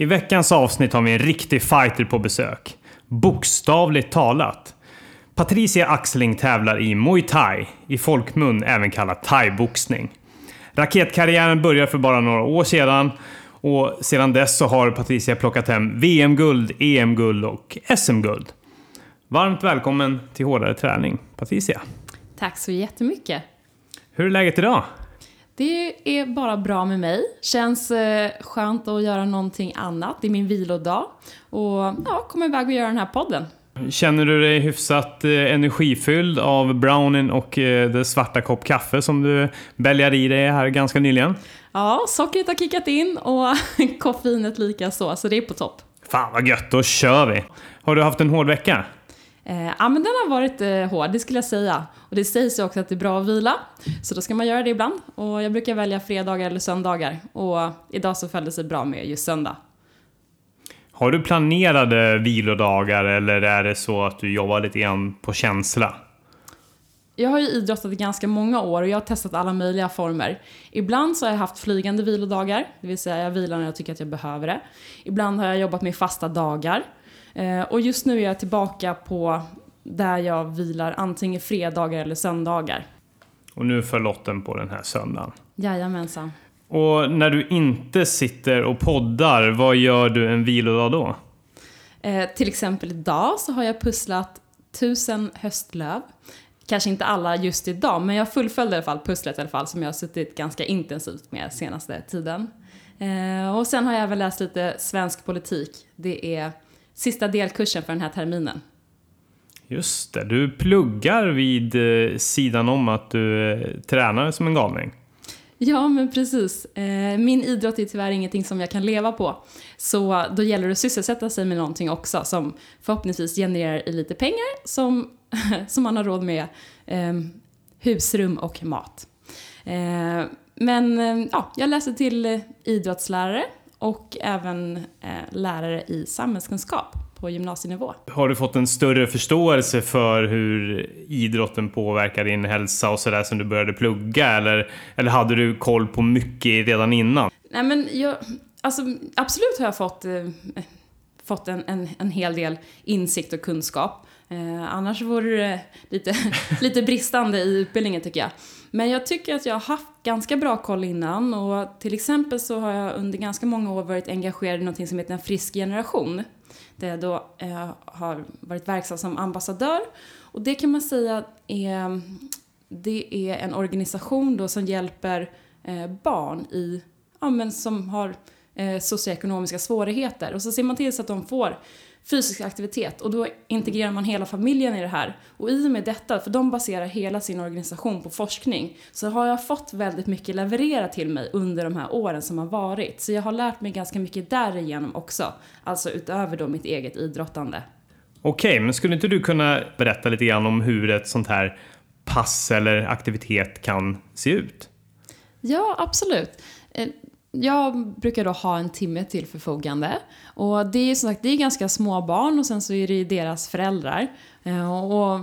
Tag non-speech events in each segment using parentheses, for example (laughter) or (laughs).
I veckans avsnitt har vi en riktig fighter på besök. Bokstavligt talat. Patricia Axling tävlar i Muay Thai, i folkmun även kallat thaiboxning. Raketkarriären började för bara några år sedan och sedan dess så har Patricia plockat hem VM-guld, EM-guld och SM-guld. Varmt välkommen till Hårdare träning, Patricia. Tack så jättemycket. Hur är läget idag? Det är bara bra med mig. Känns eh, skönt att göra någonting annat. Det är min vilodag. Och ja, komma iväg och göra den här podden. Känner du dig hyfsat eh, energifylld av brownin och eh, det svarta kopp kaffe som du bälgade i dig här ganska nyligen? Ja, sockret har kickat in och (laughs) koffeinet lika så, så det är på topp. Fan vad gött, då kör vi! Har du haft en hård vecka? Eh, ja, men den har varit eh, hård, det skulle jag säga. Och det sägs ju också att det är bra att vila, så då ska man göra det ibland. Och jag brukar välja fredagar eller söndagar. Och idag så föll det sig bra med just söndag. Har du planerade vilodagar eller är det så att du jobbar lite grann på känsla? Jag har ju idrottat i ganska många år och jag har testat alla möjliga former. Ibland så har jag haft flygande vilodagar, det vill säga jag vilar när jag tycker att jag behöver det. Ibland har jag jobbat med fasta dagar. Eh, och just nu är jag tillbaka på där jag vilar antingen fredagar eller söndagar. Och nu för lotten på den här söndagen. Jajamensan. Och när du inte sitter och poddar, vad gör du en vilodag då? Eh, till exempel idag så har jag pusslat tusen höstlöv. Kanske inte alla just idag, men jag fullföljde i alla fall pusslet i alla fall som jag har suttit ganska intensivt med senaste tiden. Eh, och sen har jag även läst lite svensk politik. Det är sista delkursen för den här terminen. Just det, du pluggar vid eh, sidan om att du eh, tränar som en galning. Ja, men precis. Eh, min idrott är tyvärr ingenting som jag kan leva på. Så då gäller det att sysselsätta sig med någonting också som förhoppningsvis genererar lite pengar som, (laughs) som man har råd med eh, husrum och mat. Men ja, jag läser till idrottslärare och även lärare i samhällskunskap på gymnasienivå. Har du fått en större förståelse för hur idrotten påverkar din hälsa och sådär som du började plugga? Eller, eller hade du koll på mycket redan innan? Nej men jag, alltså absolut har jag fått, eh, fått en, en, en hel del insikt och kunskap. Eh, annars vore det lite, (laughs) lite bristande i utbildningen tycker jag. Men jag tycker att jag har haft ganska bra koll innan och till exempel så har jag under ganska många år varit engagerad i något som heter en frisk generation där jag då eh, har varit verksam som ambassadör. Och det kan man säga är, det är en organisation då som hjälper eh, barn i, ja, men som har eh, socioekonomiska svårigheter. Och så ser man till så att de får fysisk aktivitet och då integrerar man hela familjen i det här. Och i och med detta, för de baserar hela sin organisation på forskning, så har jag fått väldigt mycket levererat till mig under de här åren som har varit. Så jag har lärt mig ganska mycket därigenom också, alltså utöver då mitt eget idrottande. Okej, okay, men skulle inte du kunna berätta lite grann om hur ett sånt här pass eller aktivitet kan se ut? Ja, absolut. Jag brukar då ha en timme till förfogande. Och det är som sagt, det är ganska små barn och sen så är det deras föräldrar. Eh, och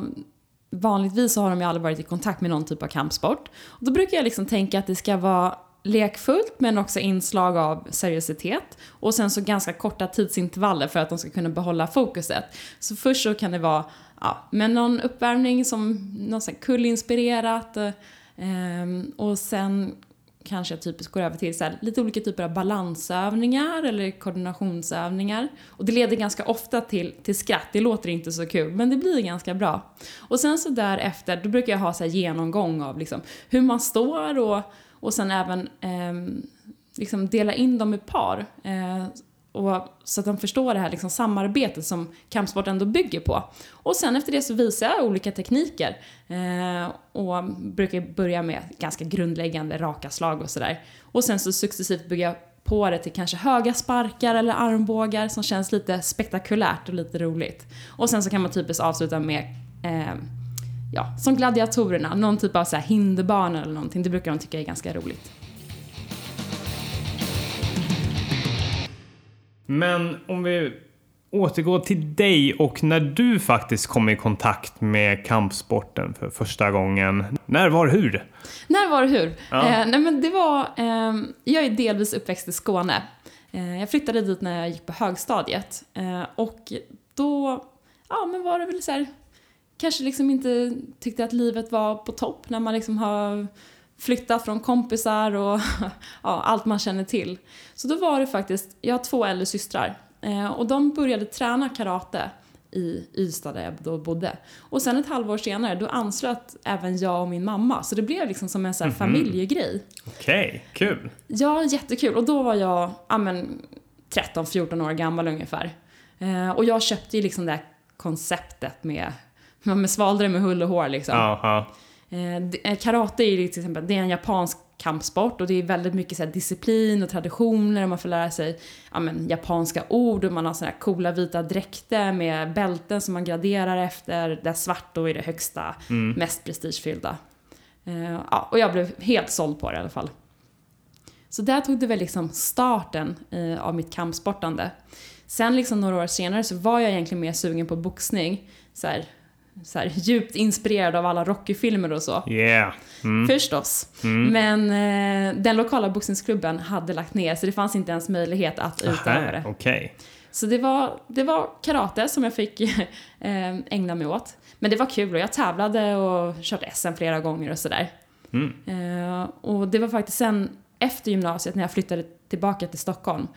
vanligtvis så har de ju aldrig varit i kontakt med någon typ av kampsport. Och då brukar jag liksom tänka att det ska vara lekfullt men också inslag av seriositet. Och sen så ganska korta tidsintervaller för att de ska kunna behålla fokuset. Så först så kan det vara ja, men någon uppvärmning som någon kullinspirerat. Eh, och sen kanske jag typiskt går över till så här, lite olika typer av balansövningar eller koordinationsövningar. Och det leder ganska ofta till, till skratt, det låter inte så kul men det blir ganska bra. Och sen så därefter, då brukar jag ha så här genomgång av liksom hur man står och, och sen även eh, liksom dela in dem i par. Eh, och, så att de förstår det här liksom, samarbetet som kampsport ändå bygger på. Och sen efter det så visar jag olika tekniker. Eh, och brukar börja med ganska grundläggande raka slag och sådär. Och sen så successivt bygga på det till kanske höga sparkar eller armbågar som känns lite spektakulärt och lite roligt. Och sen så kan man typiskt avsluta med eh, ja, som gladiatorerna, någon typ av så här hinderbana eller någonting. Det brukar de tycka är ganska roligt. Men om vi återgå till dig och när du faktiskt kom i kontakt med kampsporten för första gången. När, var, hur? När, var, hur? Ja. Eh, nej men det var, eh, jag är delvis uppväxt i Skåne. Eh, jag flyttade dit när jag gick på högstadiet. Eh, och då, ja men var det väl så här, kanske liksom inte tyckte att livet var på topp när man liksom har flyttat från kompisar och (laughs) ja, allt man känner till. Så då var det faktiskt, jag har två äldre systrar eh, och de började träna karate i Ystad där jag då bodde. Och sen ett halvår senare då anslöt även jag och min mamma så det blev liksom som en sån här familjegrej. Okej, kul. Ja, jättekul. Och då var jag, ja men 13-14 år gammal ungefär. Eh, och jag köpte ju liksom det här konceptet med, (laughs) med svaldre med hull och hår liksom. Eh, det- eh, karate är ju till exempel, det är en japansk kampsport och det är väldigt mycket så disciplin och traditioner och man får lära sig ja, men, japanska ord och man har såna här coola vita dräkter med bälten som man graderar efter där svart då är det högsta, mest prestigefyllda. Eh, ja, och jag blev helt såld på det i alla fall. Så där tog det väl liksom starten eh, av mitt kampsportande. Sen liksom några år senare så var jag egentligen mer sugen på boxning. Så här, så här, djupt inspirerad av alla Rocky-filmer och så. Yeah. Mm. Förstås. Men eh, den lokala boxningsklubben hade lagt ner så det fanns inte ens möjlighet att utöva det. Okej. Så det var, det var karate som jag fick (laughs) eh, ägna mig åt. Men det var kul och jag tävlade och kört SM flera gånger och sådär. Mm. Eh, och det var faktiskt sen efter gymnasiet när jag flyttade tillbaka till Stockholm.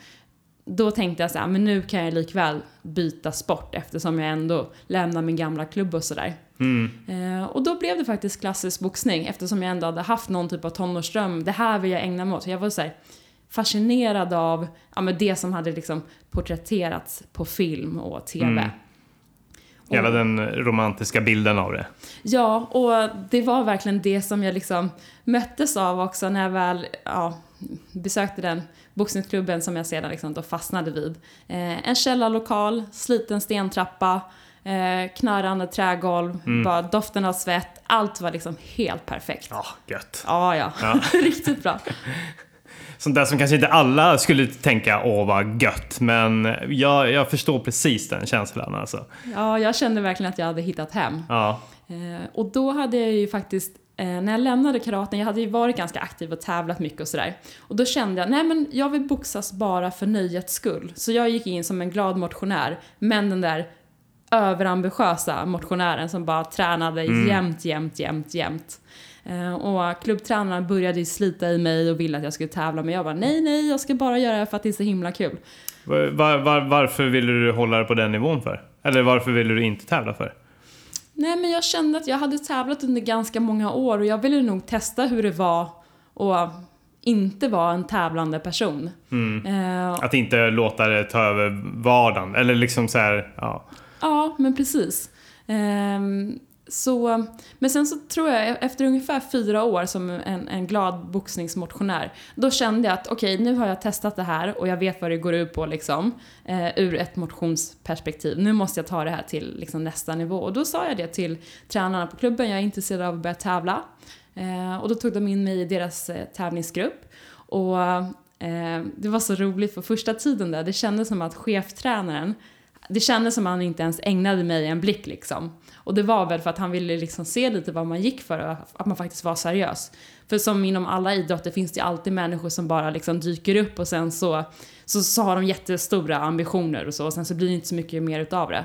Då tänkte jag så här, men nu kan jag likväl byta sport eftersom jag ändå lämnar min gamla klubb och sådär. Mm. Eh, och då blev det faktiskt klassisk boxning eftersom jag ändå hade haft någon typ av tonårsdröm. Det här vill jag ägna mig åt. Jag var så här fascinerad av ja, men det som hade liksom porträtterats på film och TV. Mm. Och- Hela den romantiska bilden av det. Ja, och det var verkligen det som jag liksom möttes av också när jag väl ja, besökte den boxningsklubben som jag sedan liksom då fastnade vid. Eh, en källarlokal, sliten stentrappa, eh, knarrande trägolv, bara doften av svett. Allt var liksom helt perfekt. Ja, gött. Ja, ja. Ja. (laughs) Riktigt bra. Sånt där som kanske inte alla skulle tänka, åh vad gött. Men jag, jag förstår precis den känslan alltså. Ja, jag kände verkligen att jag hade hittat hem. Ja. Eh, och då hade jag ju faktiskt, när jag lämnade karaten, jag hade ju varit ganska aktiv och tävlat mycket och sådär. Och då kände jag, nej men jag vill boxas bara för nöjets skull. Så jag gick in som en glad motionär, men den där överambitiösa motionären som bara tränade jämt, jämt, jämt, jämt. Eh, och klubbtränarna började ju slita i mig och ville att jag skulle tävla, men jag bara nej, nej, jag ska bara göra det för att det är så himla kul. Var, var, varför ville du hålla det på den nivån för? Eller varför ville du inte tävla för? Nej, men jag kände att jag hade tävlat under ganska många år och jag ville nog testa hur det var att inte vara en tävlande person. Eh, Att inte låta det ta över vardagen. Eller liksom så här, ja. ja, men precis. Ehm, så, men sen så tror jag, e- efter ungefär fyra år som en, en glad boxningsmotionär, då kände jag att okej, nu har jag testat det här och jag vet vad det går ut på liksom, eh, ur ett motionsperspektiv. Nu måste jag ta det här till liksom, nästa nivå. Och då sa jag det till tränarna på klubben, jag är intresserad av att börja tävla. Eh, och då tog de in mig i deras eh, tävlingsgrupp. Och eh, det var så roligt för första tiden där, det kändes som att cheftränaren det kändes som att han inte ens ägnade mig en blick liksom. Och det var väl för att han ville liksom se lite vad man gick för och att man faktiskt var seriös. För som inom alla idrotter finns det alltid människor som bara liksom dyker upp och sen så, så, så har de jättestora ambitioner och så och sen så blir det inte så mycket mer utav det.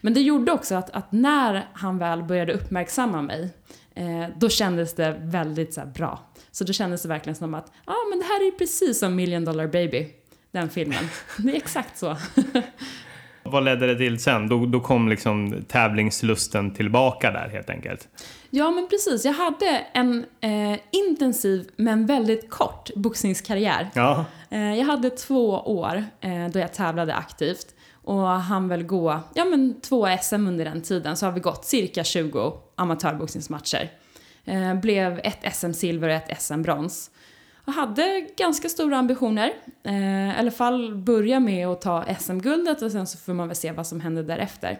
Men det gjorde också att, att när han väl började uppmärksamma mig eh, då kändes det väldigt så här, bra. Så då kändes det verkligen som att ja ah, men det här är ju precis som Million Dollar Baby, den filmen. Det är exakt så. (laughs) Vad ledde det till sen? Då, då kom liksom tävlingslusten tillbaka där helt enkelt. Ja, men precis. Jag hade en eh, intensiv men väldigt kort boxningskarriär. Ja. Eh, jag hade två år eh, då jag tävlade aktivt och han väl gå, ja men två SM under den tiden så har vi gått cirka 20 amatörboxningsmatcher. Eh, blev ett SM-silver och ett SM-brons. Och hade ganska stora ambitioner. Eh, I alla fall börja med att ta SM-guldet och sen så får man väl se vad som händer därefter.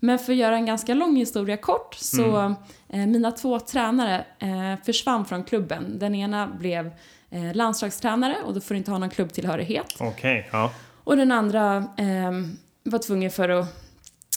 Men för att göra en ganska lång historia kort så eh, mina två tränare eh, försvann från klubben. Den ena blev eh, landslagstränare och då får du inte ha någon klubbtillhörighet. Okej, ja. Och den andra eh, var tvungen för att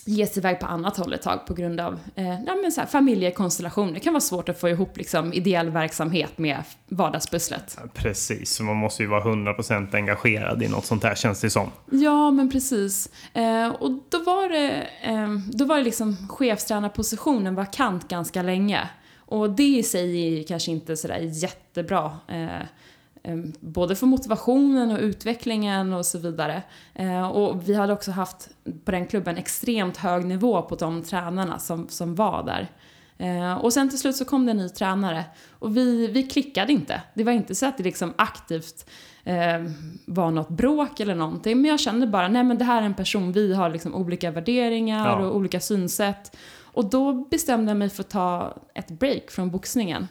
ge sig iväg på annat håll ett tag på grund av eh, ja, men så här, familjekonstellation. Det kan vara svårt att få ihop liksom, ideell verksamhet med vardagspusslet. Precis, man måste ju vara 100% engagerad i något sånt här känns det som. Ja, men precis. Eh, och då var det, eh, då var det liksom chefstränarpositionen vakant ganska länge. Och det i sig är kanske inte sådär jättebra. Eh, både för motivationen och utvecklingen och så vidare. Ehm, och vi hade också haft på den klubben extremt hög nivå på de tränarna som, som var där. Ehm, och sen till slut så kom det en ny tränare och vi, vi klickade inte. Det var inte så att det liksom aktivt eh, var något bråk eller någonting. Men jag kände bara, nej men det här är en person, vi har liksom olika värderingar ja. och olika synsätt. Och då bestämde jag mig för att ta ett break från boxningen.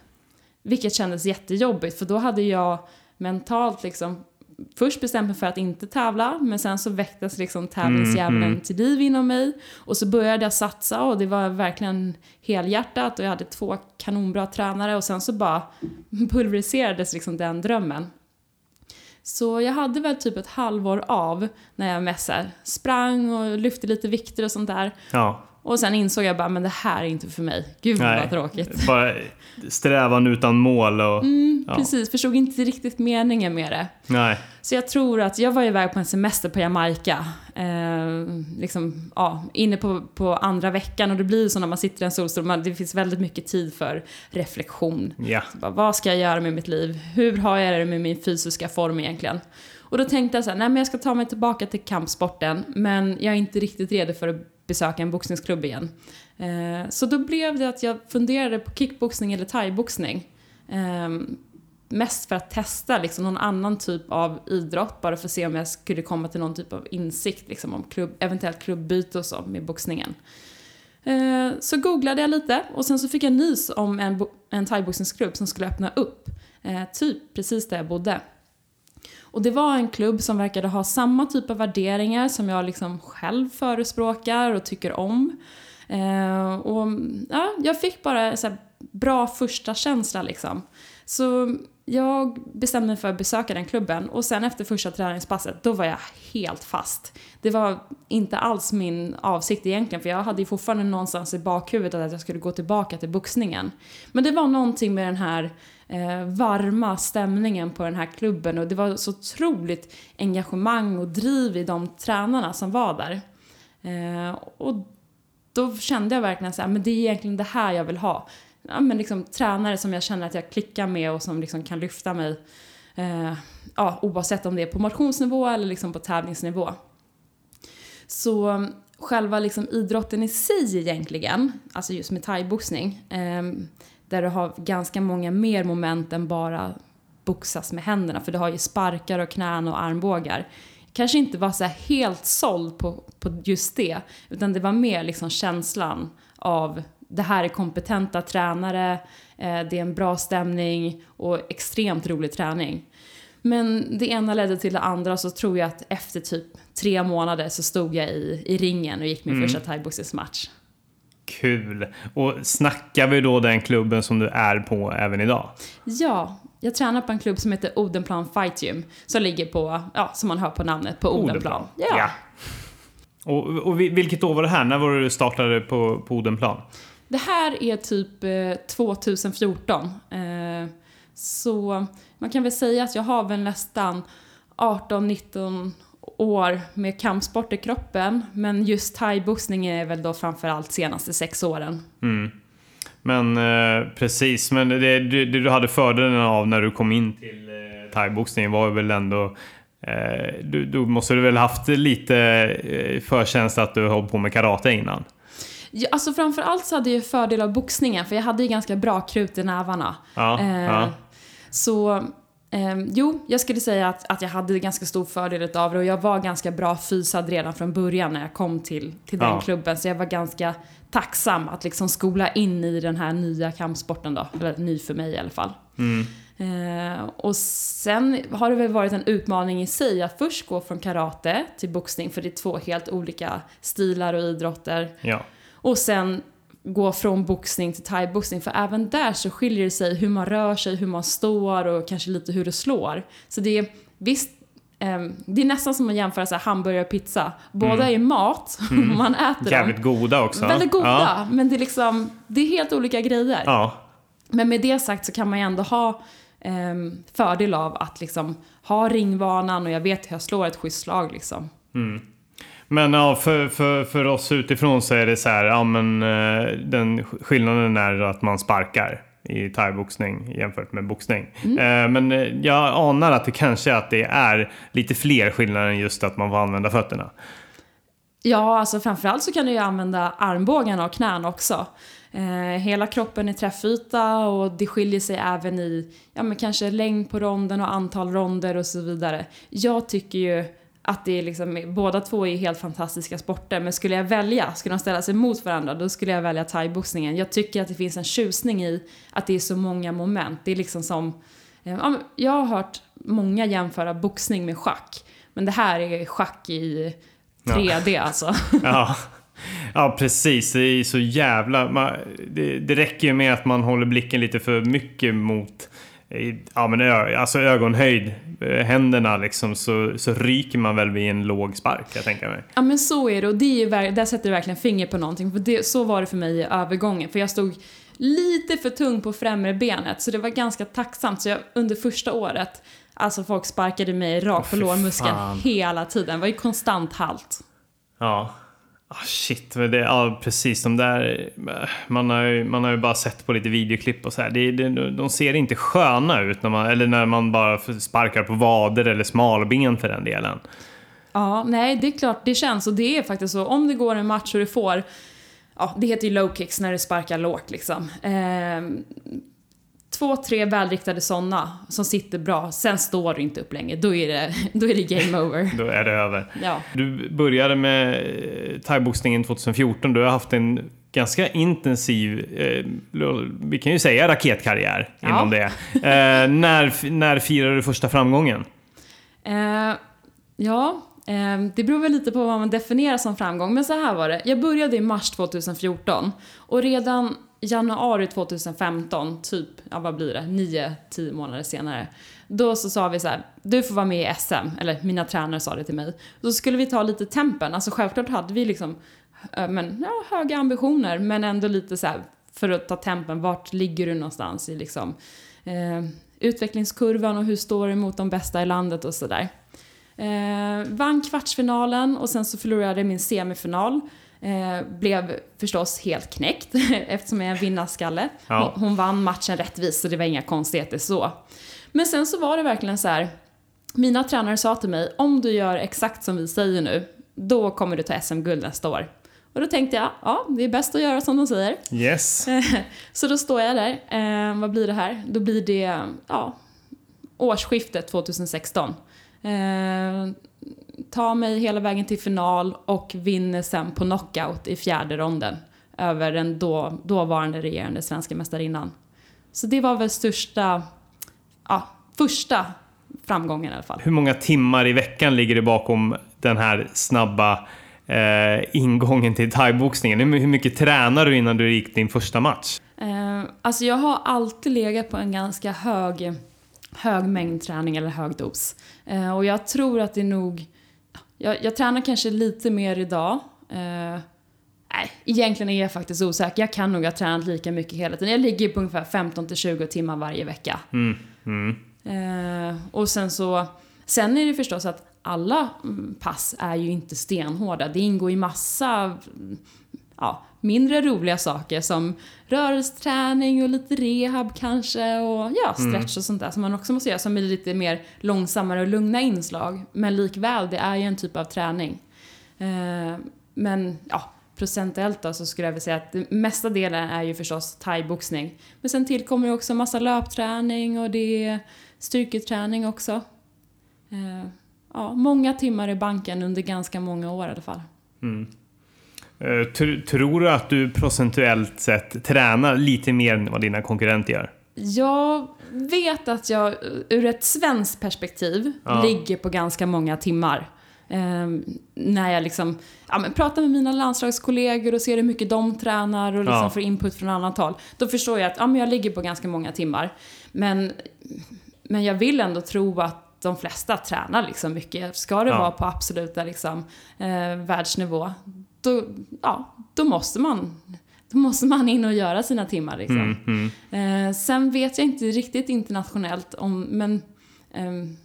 Vilket kändes jättejobbigt för då hade jag mentalt liksom först bestämt mig för att inte tävla men sen så väcktes liksom tävlingsdjävulen mm, mm. till liv inom mig. Och så började jag satsa och det var verkligen helhjärtat och jag hade två kanonbra tränare och sen så bara (laughs) pulveriserades liksom den drömmen. Så jag hade väl typ ett halvår av när jag mest sprang och lyfte lite vikter och sånt där. Ja. Och sen insåg jag bara, men det här är inte för mig. Gud Nej, vad tråkigt. Bara strävan utan mål och... Mm, ja. Precis, förstod inte riktigt meningen med det. Nej. Så jag tror att, jag var iväg på en semester på Jamaica. Eh, liksom, ja, inne på, på andra veckan och det blir så när man sitter i en solstol, det finns väldigt mycket tid för reflektion. Ja. Bara, vad ska jag göra med mitt liv? Hur har jag det med min fysiska form egentligen? Och då tänkte jag så här, nej men jag ska ta mig tillbaka till kampsporten, men jag är inte riktigt redo för att besöka en boxningsklubb igen. Eh, så då blev det att jag funderade på kickboxning eller thaiboxning. Ehm, mest för att testa liksom, någon annan typ av idrott, bara för att se om jag skulle komma till någon typ av insikt liksom, om klubb, eventuellt klubbyte och så med boxningen. Eh, så googlade jag lite och sen så fick jag nys om en, en thaiboxningsklubb som skulle öppna upp, eh, typ precis där jag bodde. Och det var en klubb som verkade ha samma typ av värderingar som jag liksom själv förespråkar och tycker om. Eh, och ja, jag fick bara så bra första känsla liksom. Så jag bestämde mig för att besöka den klubben och sen efter första träningspasset, då var jag helt fast. Det var inte alls min avsikt egentligen, för jag hade ju fortfarande någonstans i bakhuvudet att jag skulle gå tillbaka till boxningen. Men det var någonting med den här eh, varma stämningen på den här klubben och det var så otroligt engagemang och driv i de tränarna som var där. Eh, och då kände jag verkligen så här, men det är egentligen det här jag vill ha. Ja, men liksom, tränare som jag känner att jag klickar med och som liksom kan lyfta mig eh, ja, oavsett om det är på motionsnivå eller liksom på tävlingsnivå. Så mm, själva liksom idrotten i sig egentligen, alltså just med thaiboxning, eh, där du har ganska många mer moment än bara boxas med händerna. För du har ju sparkar och knän och armbågar. Kanske inte var så helt såld på, på just det. Utan det var mer liksom känslan av det här är kompetenta tränare, eh, det är en bra stämning och extremt rolig träning. Men det ena ledde till det andra så tror jag att efter typ tre månader så stod jag i, i ringen och gick min mm. första thaiboxningsmatch. Kul! Och snackar vi då den klubben som du är på även idag? Ja, jag tränar på en klubb som heter Odenplan Fight Gym. Som ligger på, ja, som man hör på namnet, på Odenplan. Odenplan. Ja. ja. Och, och vilket år var det här? När var det du startade på, på Odenplan? Det här är typ eh, 2014. Eh, så man kan väl säga att jag har väl nästan 18-19 år med kampsport i kroppen. Men just thaiboxning är väl då framförallt senaste sex åren. Mm. Men eh, precis, men det, det, det, du hade fördelen av när du kom in till eh, thaiboxningen var väl ändå eh, du, du måste du väl haft lite eh, förtjänst att du höll på med karate innan? Ja, alltså framförallt så hade jag fördel av boxningen för jag hade ju ganska bra krut i nävarna. Ja, eh, ja. Så Eh, jo, jag skulle säga att, att jag hade ganska stor fördel av det och jag var ganska bra fysad redan från början när jag kom till, till den ja. klubben. Så jag var ganska tacksam att liksom skola in i den här nya kampsporten då. Eller ny för mig i alla fall. Mm. Eh, och sen har det väl varit en utmaning i sig att först gå från karate till boxning för det är två helt olika stilar och idrotter. Ja. Och sen gå från boxning till thaiboxning för även där så skiljer det sig hur man rör sig, hur man står och kanske lite hur det slår. Så det är, visst ehm, det är nästan som att jämföra så här, hamburgare och pizza. Båda är mat, (laughs) man äter dem. Jävligt goda också. Väldigt goda, Ja. men det är liksom, det är helt olika grejer. ja. Men med det sagt så kan man ju ändå ha ehm, fördel av att liksom ha ringvanan och jag vet hur jag slår ett schysst slag liksom. Men ja, för, för, för oss utifrån så är det så här, ja men eh, den skillnaden är att man sparkar i thaiboxning jämfört med boxning. Eh, Men eh, jag anar att det kanske att det är lite fler skillnader än just att man får använda fötterna. Ja, alltså framförallt så kan du ju använda armbågarna och knäna också. Eh, hela kroppen är träffyta och det skiljer sig även i ja, men kanske längd på ronden och antal ronder och så vidare. Jag tycker ju att det är liksom, båda två är helt fantastiska sporter men skulle jag välja, skulle de ställa sig mot varandra, då skulle jag välja thaiboxningen. Jag tycker att det finns en tjusning i att det är så många moment. Det är liksom som, eh, ja, jag har hört många jämföra boxning med schack. Men det här är schack i 3D alltså. (laughs) Ja. ja, precis. Det är så jävla... Man, det, det räcker ju med att man håller blicken lite för mycket mot eh, ja, men ö, alltså ögonhöjd, händerna liksom, så, så ryker man väl vid en låg spark, jag tänker mig. Ja men så är det och det är ju, där sätter du verkligen finger på någonting. För det, så var det för mig i övergången. För jag stod lite för tung på främre benet så det var ganska tacksamt. Så jag, under första året, alltså folk sparkade mig rakt på fy lårmuskeln hela tiden. Det var ju konstant halt. Ja. Ah, shit, det, ja precis de där... Man har, ju, man har ju bara sett på lite videoklipp och så här. Det, det, de ser inte sköna ut när man, eller när man bara sparkar på vader eller smalben för den delen. Ja, nej det är klart det känns och det är faktiskt så. Om det går en match och du får, ja det heter ju low kicks när du sparkar lågt liksom. Eh, två, tre välriktade sådana som sitter bra, sen står du inte upp länge. Då är det, då är det game over. (laughs) Då är det över. Ja. Du började med eh, thaiboxningen 2014. Du har haft en ganska intensiv, eh, vi kan ju säga raketkarriär Ja. inom det. (laughs) Eh, när, när firade du första framgången? Eh, ja, eh, det beror väl lite på vad man definierar som framgång. Men så här var det. Jag började i mars 2014 och redan januari 2015, typ, ja vad blir det, 9-10 månader senare. Då så sa vi så här, du får vara med i SM, eller mina tränare sa det till mig. Då skulle vi ta lite tempen, alltså självklart hade vi liksom men, ja, höga ambitioner men ändå lite så här för att ta tempen, vart ligger du någonstans i liksom eh, utvecklingskurvan och hur står du mot de bästa i landet och sådär. Eh, vann kvartsfinalen och sen så förlorade jag min semifinal. Eh, blev förstås helt knäckt (laughs) eftersom jag är en vinnarskalle. Ja. Hon, hon vann matchen rättvist så det var inga konstigheter så. Men sen så var det verkligen så här. Mina tränare sa till mig, om du gör exakt som vi säger nu, då kommer du ta SM-guld nästa år. Och då tänkte jag, ja, det är bäst att göra som de säger. Yes. (laughs) Så då står jag där. Eh, vad blir det här? Då blir det ja, årsskiftet 2016. Eh, tar mig hela vägen till final och vinner sen på knockout i fjärde ronden över den då, dåvarande regerande svenska mästarinnan. Så det var väl största, ja, första framgången i alla fall. Hur många timmar i veckan ligger det bakom den här snabba eh, ingången till thaiboxningen? Hur, mycket tränar du innan du gick din första match? Eh, alltså jag har alltid legat på en ganska hög, hög mängd träning eller hög dos. Eh, och jag tror att det är nog... Jag, jag tränar kanske lite mer idag. Eh, nej, egentligen är jag faktiskt osäker. Jag kan nog ha tränat lika mycket hela tiden. Jag ligger på ungefär 15-20 timmar varje vecka. Mm, mm. Eh, och sen så... Sen är det förstås att alla mm, pass är ju inte stenhårda. Det ingår i massa ja, mindre roliga saker som rörelseträning och lite rehab kanske och ja, stretch och sånt där som man också måste göra som är lite mer långsammare och lugna inslag. Men likväl, det är ju en typ av träning. Eh, men ja, procentuellt då så skulle jag vilja säga att den mesta delen är ju förstås thaiboxning. Men sen tillkommer ju också massa löpträning och det är styrketräning också. Eh, ja, många timmar i banken under ganska många år i alla fall. Tr- tror du att du procentuellt sett tränar lite mer än vad dina konkurrenter gör? Jag vet att jag ur ett svenskt perspektiv Ja. ligger på ganska många timmar. Ehm, när jag liksom ja, pratar med mina landslagskollegor och ser hur mycket de tränar och liksom Ja. får input från annat håll. Då förstår jag att ja, men jag ligger på ganska många timmar. Men, men jag vill ändå tro att de flesta tränar liksom mycket. Ska det Ja. vara på absoluta liksom, eh, världsnivå, då, ja, då, måste man, då måste man in och göra sina timmar. Liksom. Mm, mm. Eh, sen vet jag inte riktigt internationellt om, men ehm,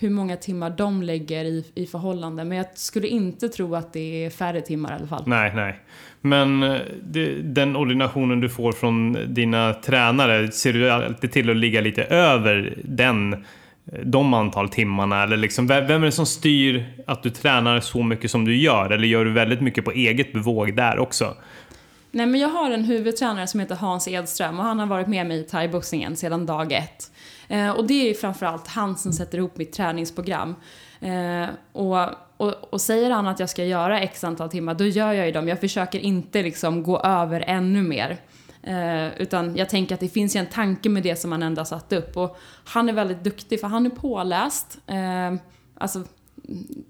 hur många timmar de lägger i, i förhållande. Men jag skulle inte tro att det är färre timmar i alla fall. Nej, nej. Men eh, det, den ordinationen du får från dina tränare, ser du alltid till att ligga lite över den, eh, de antal timmarna? Eller liksom, vem är det som styr att du tränar så mycket som du gör? Eller gör du väldigt mycket på eget bevåg där också? Nej, men jag har en huvudtränare som heter Hans Edström och han har varit med mig i thaiboxningen sedan dag ett. Eh, och det är ju framförallt han som sätter ihop mitt träningsprogram. Eh, och, och, och säger han att jag ska göra x antal timmar, då gör jag ju dem. Jag försöker inte liksom gå över ännu mer. Eh, utan jag tänker att det finns ju en tanke med det som han ändå satt upp. Och han är väldigt duktig för han är påläst. Eh, alltså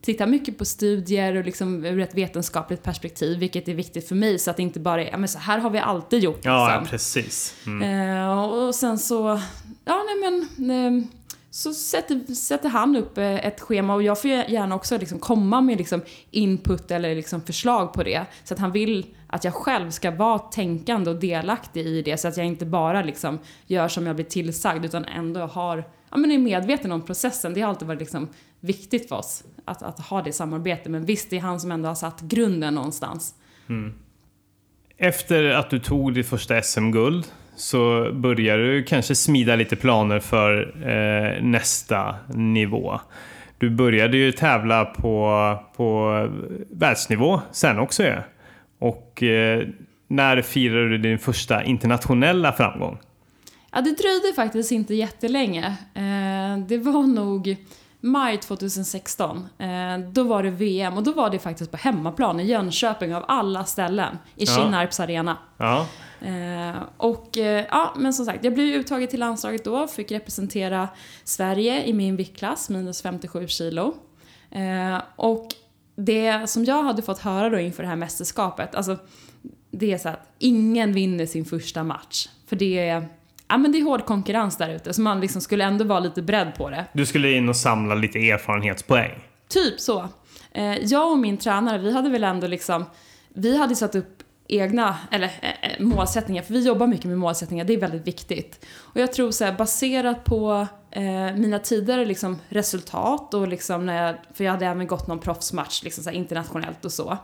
tittar mycket på studier och liksom ur ett vetenskapligt perspektiv, vilket är viktigt för mig så att det inte bara är, ja men så här har vi alltid gjort. Ja, liksom. ja precis. Mm. Eh, och sen så, ja nej men, eh, så sätter, sätter han upp eh, ett schema och jag får gärna också liksom komma med liksom input eller liksom förslag på det. Så att han vill att jag själv ska vara tänkande och delaktig i det så att jag inte bara liksom gör som jag blir tillsagd utan ändå har, ja men är medveten om processen. Det har alltid varit liksom viktigt för oss att, att ha det samarbetet. Men visst, det är han som ändå har satt grunden någonstans. Mm. Efter att du tog ditt första SM-guld så började du kanske smida lite planer för eh, nästa nivå. Du började ju tävla på, på världsnivå sen också ju. Och eh, när firade du din första internationella framgång? Ja, det dröjde faktiskt inte jättelänge. Eh, det var nog maj 2016. Eh, då var det VM och då var det faktiskt på hemmaplan i Jönköping av alla ställen. I Ja. Kinnarps arena. Ja, Eh, och eh, ja, men som sagt, jag blev uttagen till landslaget då, fick representera Sverige i min viktklass, minus 57 kilo. Eh, och det som jag hade fått höra då inför det här mästerskapet, alltså det är så att ingen vinner sin första match. För det är, ja men det är hård konkurrens där ute, så man liksom skulle ändå vara lite beredd på det. du skulle in och samla lite erfarenhetspoäng. Typ så. Eh, jag och min tränare, vi hade väl ändå liksom, vi hade satt upp egna, eller eh, eh, målsättningar, för vi jobbar mycket med målsättningar, det är väldigt viktigt. Och jag tror så här, baserat på eh, mina tidigare liksom, resultat och liksom när jag, för jag hade även gått någon proffsmatch liksom, så här, internationellt och så.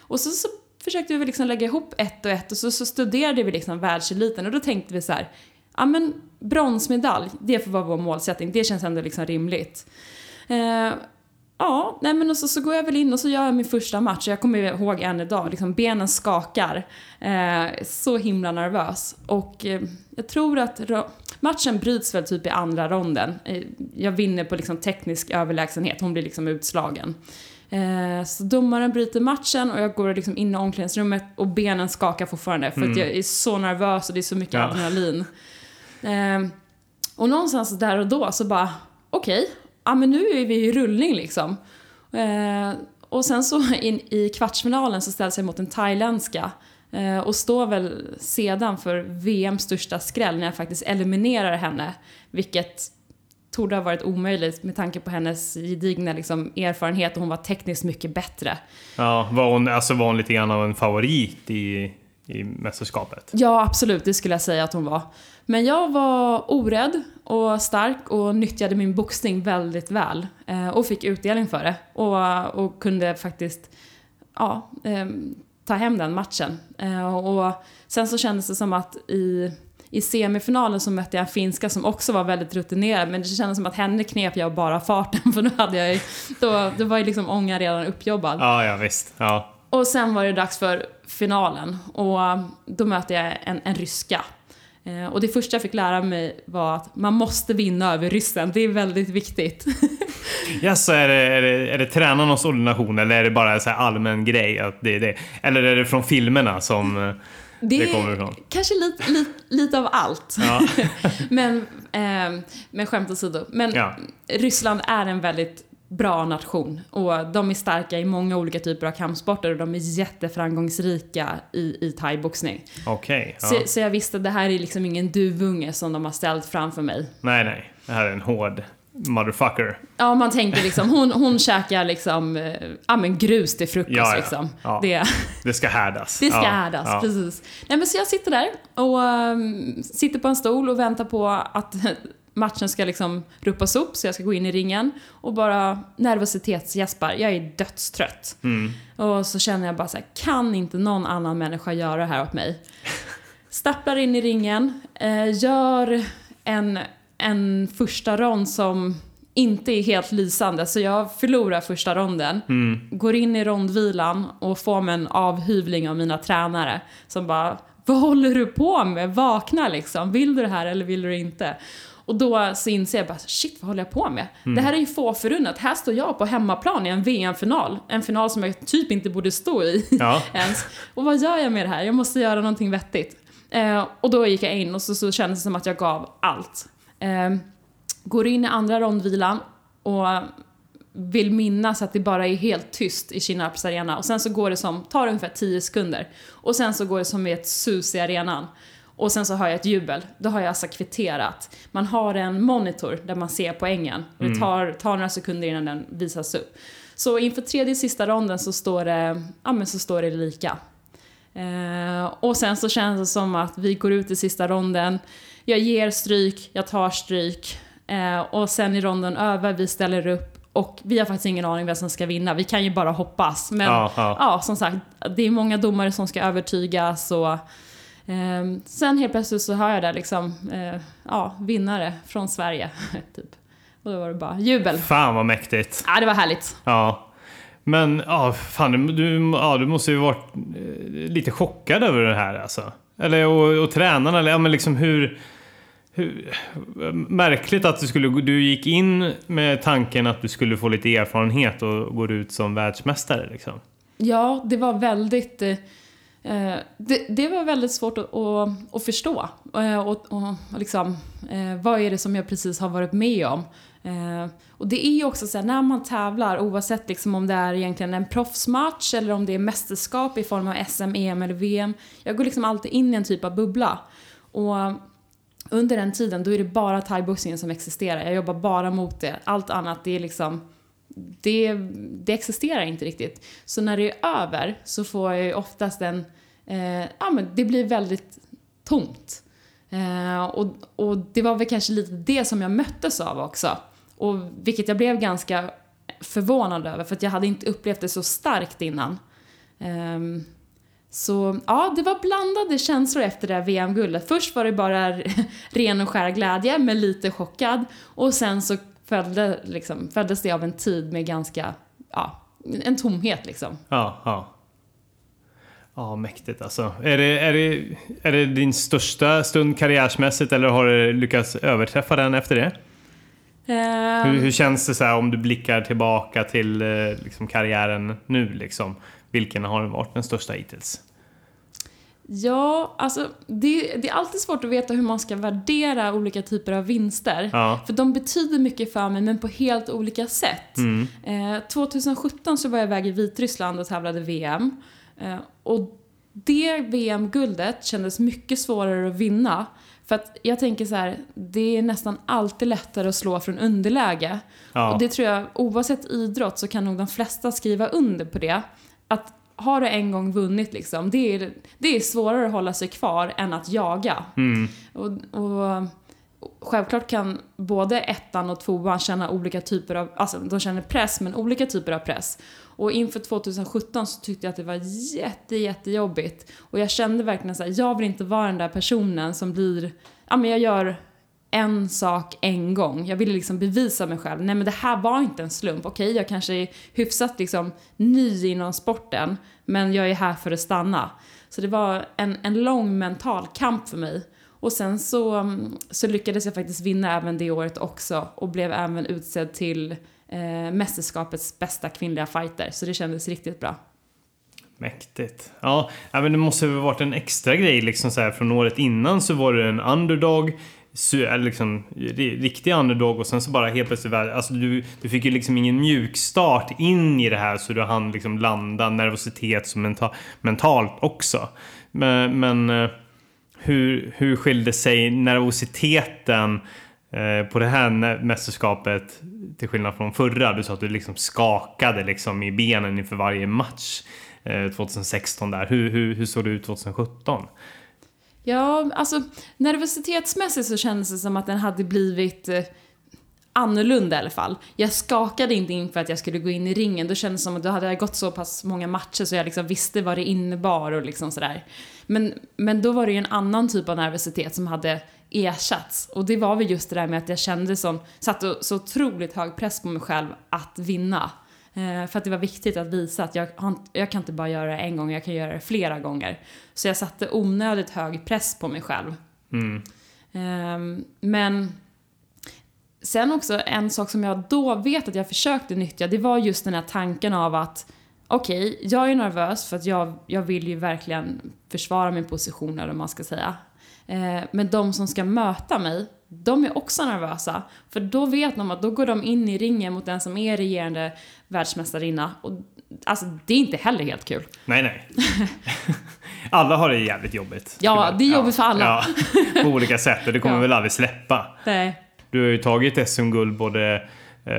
Och så, så försökte vi liksom lägga ihop ett och ett och så, så studerade vi liksom världseliten och då tänkte vi så här, ja men bronsmedalj, det får vara vår målsättning, det känns ändå liksom rimligt. Eh, Ja, nej men och så, så går jag väl in och så gör jag min första match. Jag kommer ihåg än idag, liksom benen skakar. Eh, så himla nervös. Och eh, jag tror att matchen bryts väl typ i andra ronden. Eh, jag vinner på liksom teknisk överlägsenhet, hon blir liksom utslagen. Eh, så domaren bryter matchen och jag går liksom in i omklädningsrummet och benen skakar fortfarande för att jag är så nervös och det är så mycket Ja. adrenalin. Eh, och någonstans där och då så bara, okej, ja men nu är vi i rullning liksom. Eh, och sen så (laughs) in, i kvartsfinalen så ställs jag mot en thailändska eh, och står väl sedan för VMs största skräll när jag faktiskt eliminerar henne. Vilket torde ha varit omöjligt med tanke på hennes gedigna liksom, erfarenhet och hon var tekniskt mycket bättre. Ja, var hon, alltså var hon lite grann av en favorit i, i mästerskapet? Ja, absolut, det skulle jag säga att hon var. Men jag var orädd och stark och nyttjade min boxning väldigt väl. Eh, och fick utdelning för det. Och, och kunde faktiskt ja, ehm, ta hem den matchen. Eh, och sen så kändes det som att i, i semifinalen så mötte jag en finska som också var väldigt rutinerad. Men det kändes som att henne knep jag bara farten (laughs) för då hade jag ju, då, då var ju liksom ångan redan uppjobbad. Ja, ja visst. Ja. Och sen var det dags för finalen och då möter jag en, en ryska. Eh, och det första jag fick lära mig var att man måste vinna över ryssen, det är väldigt viktigt. (laughs) Ja, så är det, är, det, är det tränarnas ordination eller är det bara en så allmän grej? Att det är det? Eller är det från filmerna som eh, det, kommer ifrån? kanske lite, lite, lite av allt. Ja. (laughs) men, eh, men skämt åsido. Men Ja. Ryssland är en väldigt bra nation och de är starka i många olika typer av kampsporter och de är jätteframgångsrika i, i thaiboxning. Okej. Så, ja. så jag visste att det här är liksom ingen duvunge som de har ställt framför mig. Nej, nej. Det här är en hård, motherfucker. Ja, man tänker liksom, hon, hon käkar liksom, eh, ja men grus till frukost Ja, ja. liksom. Ja. Det, Det ska härdas. det ska Ja, härdas, precis. Nej men så jag sitter där och ehm, sitter på en stol och väntar på att matchen ska liksom ruppas upp så jag ska gå in i ringen och bara nervositetsgäspar. Jag är dödstrött. Mm. Och så känner jag bara så här, kan inte någon annan människa göra det här åt mig? (laughs) Stapplar in i ringen, eh, gör en, en första rond som inte är helt lysande, så jag förlorar första ronden. Mm. Går in i rondvilan och får mig en avhyvling av mina tränare som bara Vad håller du på med? Vakna liksom. Vill du det här eller vill du inte? Och då så inser jag bara shit vad håller jag på med? Det här är ju få förunnat. Här står jag på hemmaplan i en VM-final. En final som jag typ inte borde stå i Ja. (laughs) ens. Och vad gör jag med det här? Jag måste göra någonting vettigt. Eh, och då gick jag in och så, så kändes det som att jag gav allt. Eh, går in i andra rondvilan och vill minnas att det bara är helt tyst i Kinnarps arena. Och sen så går det som, tar ungefär 10 sekunder. Och sen så går det som i ett sus i arenan. Och sen så hör jag ett jubel. Då har jag alltså kvitterat. Man har en monitor där man ser poängen. Och det tar, tar några sekunder innan den visas upp. Så inför tredje sista ronden så står det, ja men så står det lika. Eh, och sen så känns det som att vi går ut i sista ronden. Jag ger stryk, jag tar stryk. Eh, och sen i ronden över, vi ställer upp. Och vi har faktiskt ingen aning vem som ska vinna. Vi kan ju bara hoppas. Men Ja, ja, ja. som sagt, det är många domare som ska övertygas. Och, eh, sen helt plötsligt så hör jag där liksom, eh, ja, vinnare från Sverige. (laughs) typ. Och då var det bara jubel. Fan vad mäktigt. Ja, det var härligt. Ja. Men ja, fan, du, ja, du måste ju varit eh, lite chockad över det här alltså. Eller och, och tränarna, eller ja, men liksom hur, hur... Märkligt att du skulle... Du gick in med tanken att du skulle få lite erfarenhet och går ut som världsmästare liksom. Ja, det var väldigt... Eh, det, det var väldigt svårt att, att, att förstå. Och, och, och liksom, eh, vad är det som jag precis har varit med om? Och det är ju också så här, när man tävlar, oavsett liksom om det är egentligen en proffsmatch eller om det är mästerskap i form av SM, EM eller VM. Jag går liksom alltid in i en typ av bubbla. Och under den tiden, då är det bara thaiboxningen som existerar. Jag jobbar bara mot det. Allt annat, det är liksom det, det existerar inte riktigt. Så när det är över så får jag ju oftast en... Eh, ja, men det blir väldigt tomt. Eh, och, och det var väl kanske lite det som jag möttes av också. Och vilket jag blev ganska förvånad över för att jag hade inte upplevt det så starkt innan. Um, så ja, det var blandade känslor efter det här VM-guldet. Först var det bara (laughs) ren och skär glädje, men lite chockad. Och sen så följde, liksom, följdes det av en tid med ganska, ja, en tomhet liksom. Ja, ja. Ja, mäktigt alltså. Är det, är, det, är det din största stund karriärsmässigt eller har du lyckats överträffa den efter det? Ehm, Hur, hur känns det så här om du blickar tillbaka till eh, liksom, karriären nu liksom? Vilken har varit den största hittills? Ja, alltså det, det är alltid svårt att veta hur man ska värdera olika typer av vinster. Ja. För de betyder mycket för mig, men på helt olika sätt. Mm. Eh, 2017 så var jag iväg i Vitryssland och tävlade VM. Eh, och det VM-guldet kändes mycket svårare att vinna. För att jag tänker så här, det är nästan alltid lättare att slå från underläge. Ja. Och det tror jag, oavsett idrott så kan nog de flesta skriva under på det. Att har du en gång vunnit liksom, det är, det är svårare att hålla sig kvar än att jaga. Mm. Och, och självklart kan både ettan och tvåan känna olika typer av, alltså de känner press men olika typer av press. Och inför 2017 så tyckte jag att det var jätte, jättejobbigt. Och jag kände verkligen så här, jag vill inte vara den där personen som blir, ja men jag gör en sak en gång. Jag ville liksom bevisa mig själv. Nej men det här var inte en slump. Okej, jag kanske är hyfsat liksom ny inom sporten, men jag är här för att stanna. Så det var en, en lång mental kamp för mig. Och sen så, så lyckades jag faktiskt vinna även det året också och blev även utsedd till eh, mästerskapets bästa kvinnliga fighter. Så det kändes riktigt bra. Mäktigt. Ja, ja, men det måste ha varit en extra grej liksom så här från året innan så var du en underdog. Eller liksom, riktig underdog och sen så bara helt plötsligt alltså du, du fick ju liksom ingen mjuk start in i det här så du hann liksom landa nervositet som menta, mentalt också. Men, men hur, hur skilde sig nervositeten eh, på det här mästerskapet, till skillnad från förra, du sa att du liksom skakade liksom i benen inför varje match eh, 2016 där. Hur, hur, hur såg det ut 2017? Ja, alltså nervositetsmässigt så kändes det som att den hade blivit eh, annorlunda i alla fall. Jag skakade inte inför att jag skulle gå in i ringen. Då kändes det som att då hade jag gått så pass många matcher så jag liksom visste vad det innebar och liksom sådär. Men, men då var det ju en annan typ av nervositet som hade ersatts. Och det var väl just det där med att jag kände som, satte så otroligt hög press på mig själv att vinna. Eh, för att det var viktigt att visa att jag, jag kan inte bara göra det en gång, jag kan göra det flera gånger. Så jag satte onödigt hög press på mig själv. Mm. Ehm, men sen också en sak som jag då vet att jag försökte nyttja, det var just den här tanken av att okej, jag är nervös för att jag, jag vill ju verkligen försvara min position eller vad man ska säga. Eh, men de som ska möta mig, de är också nervösa. För då vet de att då går de in i ringen mot den som är regerande världsmästarinna. Och alltså, det är inte heller helt kul. Nej, nej. (laughs) alla har det jävligt jobbigt. Ja, det är jobbigt för alla. Ja, på olika sätt och det kommer (laughs) Ja. väl aldrig släppa. Nej. Du har ju tagit SM-guld både eh,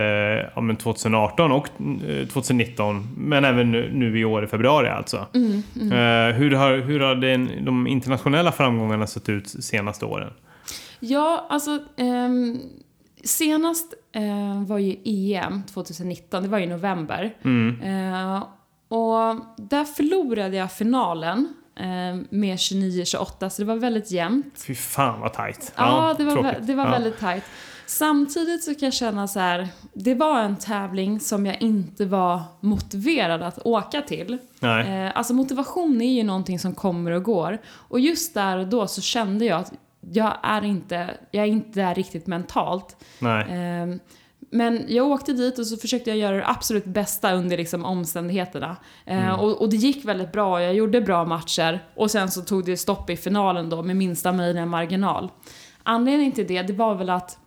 ja, men 2018 och eh, 2019, men även nu, nu i år i februari alltså. Eh, hur har, hur har den, de internationella framgångarna sett ut senaste åren? Ja, alltså ehm, senast eh, var ju EM 2019, det var i november. Mm. Eh, och där förlorade jag finalen eh, med 29-28, så det var väldigt jämnt. Fy fan vad tajt. Ja, det var, det var Ja. väldigt tajt. Samtidigt så kan jag känna så här, det var en tävling som jag inte var motiverad att åka till. Nej. Eh, alltså motivation är ju någonting som kommer och går. Och just där och då så kände jag att jag är inte, jag är inte där riktigt mentalt. Nej. Ehm, men jag åkte dit och så försökte jag göra det absolut bästa under liksom omständigheterna. Eh, och, och det gick väldigt bra, jag gjorde bra matcher. Och sen så tog det stopp i finalen då med minsta möjliga marginal. Anledningen till det, det var väl att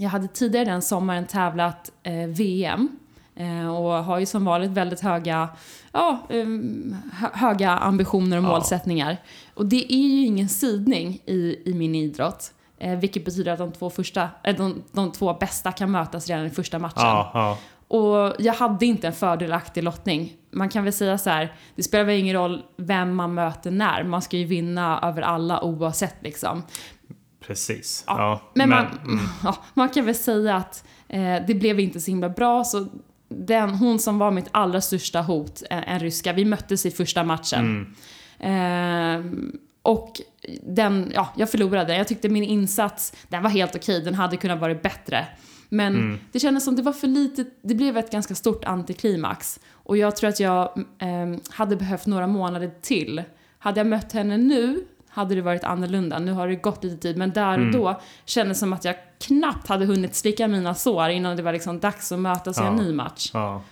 jag hade tidigare den sommaren tävlat eh, VM. Eh, och har ju som vanligt väldigt höga, ja, em, hö- höga ambitioner och Ja. målsättningar. Och det är ju ingen sidning i, i min idrott. Eh, vilket betyder att de två, första, eh, de, de två bästa kan mötas redan i första matchen. Ja, ja. Och jag hade inte en fördelaktig lottning. Man kan väl säga så här, det spelar väl ingen roll vem man möter när. Man ska ju vinna över alla oavsett liksom. Precis. Ja, Ja. Men, man, mm. (laughs) ja, man kan väl säga att eh, det blev inte så himla bra. Så den, hon som var mitt allra största hot, en, en ryska, vi möttes i första matchen. Mm. Eh, och den, ja, jag förlorade. Jag tyckte min insats, den var helt okej. Den hade kunnat vara bättre. Men Mm. det kändes som det var för lite, det blev ett ganska stort antiklimax. Och jag tror att jag eh, hade behövt några månader till. Hade jag mött henne nu hade det varit annorlunda. Nu har det gått lite tid, men där och Mm. då kändes det som att jag knappt hade hunnit slicka mina sår innan det var liksom dags att mötas i en Ja. ny match. Ja.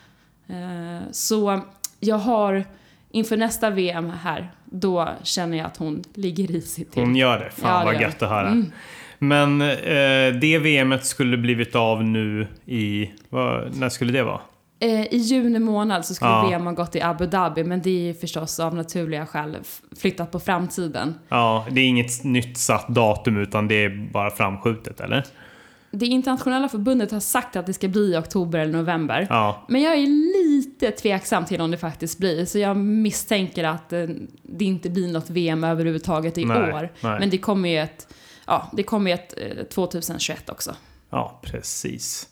Eh, så jag har, inför nästa VM här, då känner jag att hon ligger risigt till. Hon gör det. Fan Ja, det vad gör gött att höra. Mm. Men eh, det VMet skulle blivit av nu i... Vad, när skulle det vara? Eh, I juni månad så skulle Ja. VM ha gått i Abu Dhabi, men det är ju förstås av naturliga skäl flyttat på framtiden. Ja, det är inget nytt satt datum utan det är bara framskjutet, eller? Det internationella förbundet har sagt att det ska bli i oktober eller november. Ja, Men jag är lite tveksam till om det faktiskt blir, så jag misstänker att eh, det inte blir något VM överhuvudtaget i Nej, år. nej. Men det kommer ju ett, ja, det kommer ett eh, 2021 också. ja precis.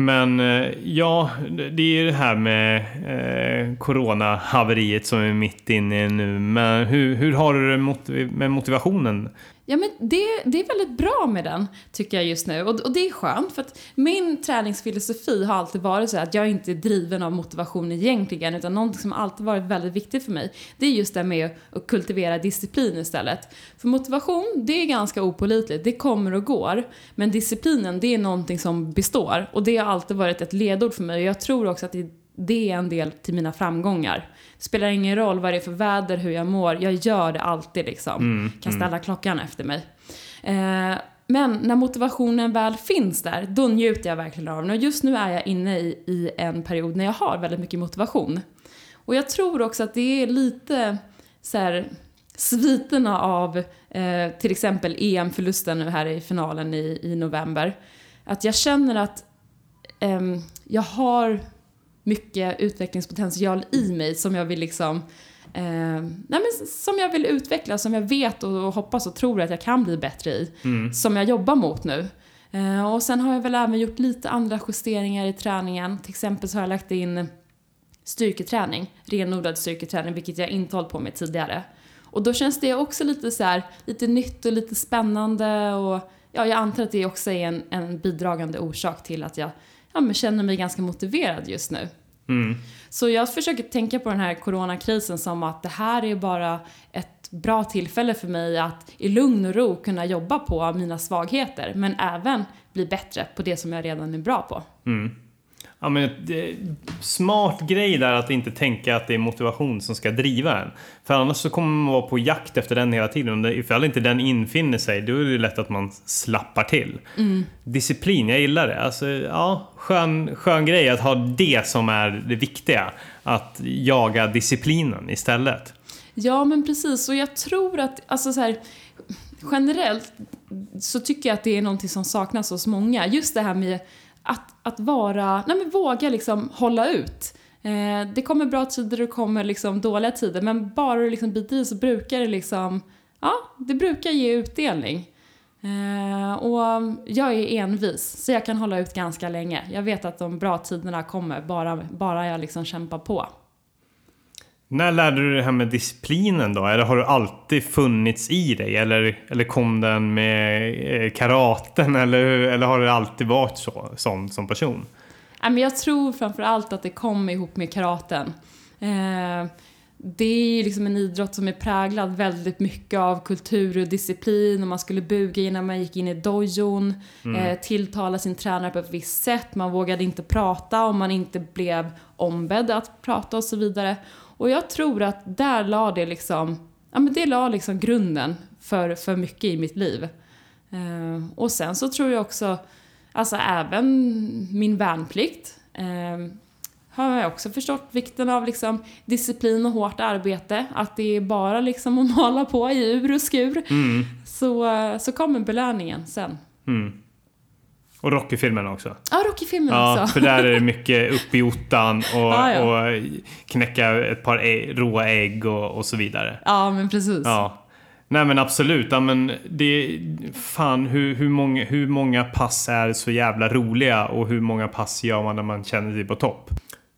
Men eh, ja, det är ju det här med eh, coronahaveriet som är mitt inne i nu. Men hur, hur har du det med motivationen? Ja, men det, det är väldigt bra med den, tycker jag just nu. Och, och det är skönt, för att min träningsfilosofi har alltid varit så att jag inte är driven av motivation egentligen, utan någonting som alltid varit väldigt viktigt för mig, det är just det med att kultivera disciplin istället. För motivation, det är ganska opolitligt, det kommer och går. Men disciplinen, det är någonting som består. Och det har alltid varit ett ledord för mig. Och jag tror också att det, det är en del till mina framgångar. Spelar ingen roll vad det är för väder, hur jag mår, jag gör det alltid liksom. kan ställa klockan efter mig. Eh, men när motivationen väl finns där, då njuter jag verkligen av den. Och just nu är jag inne i, i en period när jag har väldigt mycket motivation. Och jag tror också att det är lite så här, sviterna av eh, till exempel EM-förlusten nu här i finalen i, i november. Att jag känner att eh, jag har mycket utvecklingspotential i mig som jag vill liksom eh, nej men som jag vill utveckla, som jag vet och, och hoppas och tror att jag kan bli bättre i. Mm. Som jag jobbar mot nu. Eh, och sen har jag väl även gjort lite andra justeringar i träningen. Till exempel så har jag lagt in styrketräning, renodlad styrketräning, vilket jag inte hållit på med tidigare. Och då känns det också lite så här, lite nytt och lite spännande och ja, jag antar att det också är en, en bidragande orsak till att jag ja, men känner mig ganska motiverad just nu. Mm. Så jag försöker tänka på den här coronakrisen som att det här är bara ett bra tillfälle för mig att i lugn och ro kunna jobba på mina svagheter men även bli bättre på det som jag redan är bra på. Mm. Ja, men det, smart grej där att inte tänka att det är motivation som ska driva en. För annars så kommer man vara på jakt efter den hela tiden. Och ifall inte den infinner sig, då är det lätt att man slappar till. Mm. Disciplin, jag gillar det. Alltså, ja, skön, skön grej att ha det som är det viktiga. Att jaga disciplinen istället. Ja, men precis. Och jag tror att, alltså så här, generellt så tycker jag att det är någonting som saknas hos många. Just det här med att, att vara, nej men våga liksom hålla ut. Eh, det kommer bra tider och det kommer liksom dåliga tider, men bara du liksom biter i så brukar det liksom, ja, det brukar ge utdelning. Eh, och jag är envis, så jag kan hålla ut ganska länge. Jag vet att de bra tiderna kommer, bara, bara jag liksom kämpar på. När lärde du dig det här med disciplinen då? Eller har du alltid funnits i dig? Eller, eller kom den med eh, karaten? (laughs) Eller, eller har det alltid varit så, sån som person? Jag tror framför allt att det kom ihop med karaten. Eh, det är liksom en idrott som är präglad väldigt mycket av kultur och disciplin och man skulle buga innan man gick in i dojon, Mm. eh, tilltala sin tränare på ett visst sätt, man vågade inte prata om man inte blev ombedd att prata och så vidare. Och jag tror att där la det liksom, ja men det la liksom grunden för, för mycket i mitt liv. Eh, och sen så tror jag också, alltså även min värnplikt, eh, har jag också förstått vikten av liksom disciplin och hårt arbete. Att det är bara liksom att (laughs) mala på i ur och skur. Mm. Så, så kommer belöningen sen. Mm. Och Rocky-filmen också. Ja, Rocky-filmen Ja, också. för där är det (laughs) mycket upp i ottan och, Ja, ja. och knäcka ett par råa ägg och, och så vidare. Ja, men precis. Ja. Nej men absolut, ja, men det, fan hur, hur, många, hur många pass är så jävla roliga och hur många pass gör man när man känner sig på topp?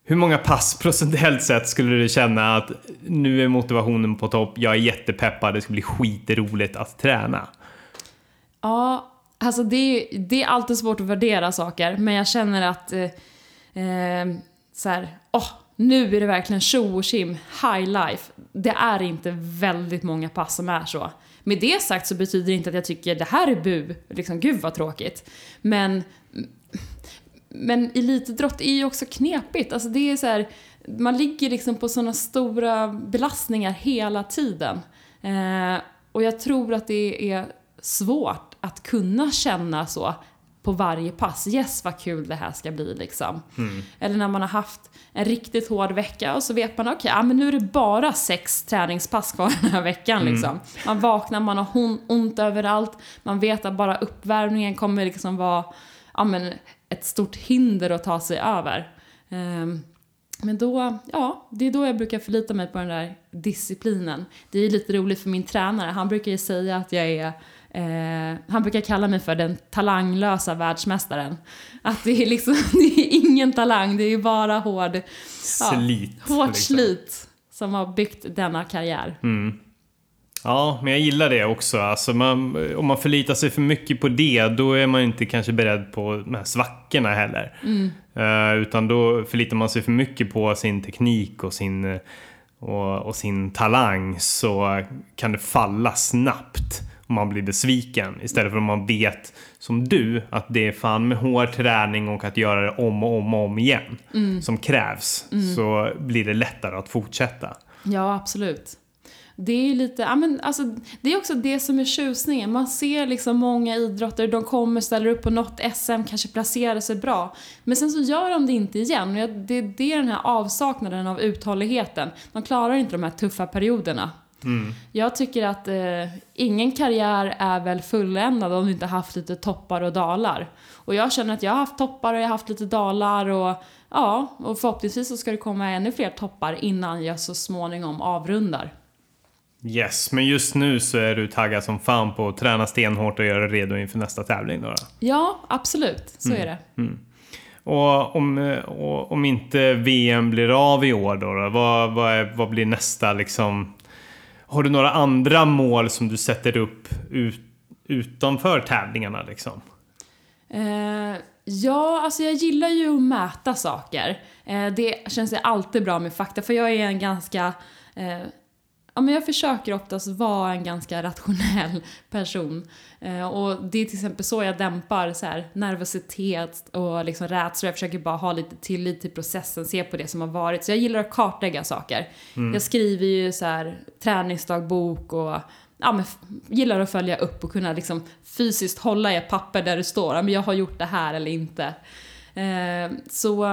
Hur många pass (laughs) procentuellt sett skulle du känna att nu är motivationen på topp, jag är jättepeppad, det ska bli skitroligt att träna? Ja, alltså det, är- det är alltid svårt att värdera saker, men jag känner att eh, eh, så här, oh, nu är det verkligen tjo och tjim, high life. Det är inte väldigt många pass som är så. Med det sagt så betyder det inte att jag tycker det här är bu, liksom gud vad tråkigt. Men men elitidrott är ju också knepigt. Alltså det är så här, man ligger liksom på sådana stora belastningar hela tiden. Eh, och jag tror att det är svårt att kunna känna så på varje pass. Yes, vad kul det här ska bli liksom. Eller när man har haft en riktigt hård vecka och så vet man okej, ja, men nu är det bara sex träningspass kvar den här veckan liksom. Man vaknar, man har ont överallt, man vet att bara uppvärmningen kommer liksom vara ja, men ett stort hinder att ta sig över. Ehm, men då, ja, det är då jag brukar förlita mig på den där disciplinen. Det är lite roligt för min tränare, han brukar ju säga att jag är Eh, han brukar kalla mig för den talanglösa världsmästaren. Att det är liksom, (laughs) det är ingen talang, det är bara hård, ja, Slit. hårt liksom. slit som har byggt denna karriär. Mm. Ja, men jag gillar det också. Alltså man, om man förlitar sig för mycket på det, då är man inte kanske beredd på de här svackorna heller. Eh, utan då förlitar man sig för mycket på sin teknik och sin, eh, och, och sin talang så kan det falla snabbt man blir besviken. Istället för om man vet, som du, att det är fan med hård träning och att göra det om och om och om igen som krävs. Så blir det lättare att fortsätta. Ja, absolut. Det är lite, ja men alltså, det är också det som är tjusningen. Man ser liksom många idrottare, de kommer, ställer upp på något SM, kanske placerar sig bra. Men sen så gör de det inte igen. Det, det är den här avsaknaden av uthålligheten. De klarar inte de här tuffa perioderna. Jag tycker att eh, ingen karriär är väl fulländad om du inte haft lite toppar och dalar. Och jag känner att jag har haft toppar och jag har haft lite dalar och ja, och förhoppningsvis så ska det komma ännu fler toppar innan jag så småningom avrundar. Yes, men just nu så är du taggad som fan på att träna stenhårt och göra redo inför nästa tävling då? Ja, absolut. Så är det. Och om, och om inte VM blir av i år då, då vad, vad, är, vad blir nästa liksom? Har du några andra mål som du sätter upp ut, utanför tävlingarna liksom? Eh, ja, alltså jag gillar ju att mäta saker. Eh, det känns ju alltid bra med fakta, för jag är en ganska... Eh, ja, men jag försöker oftast vara en ganska rationell person. Eh, och det är till exempel så jag dämpar så här, nervositet och liksom rädsla. Jag försöker bara ha lite tillit till processen, se på det som har varit. Så jag gillar att kartlägga saker. Jag skriver ju så här träningsdagbok och ja, men gillar att följa upp och kunna liksom fysiskt hålla i ett papper där det står att jag har gjort det här eller inte. Eh, så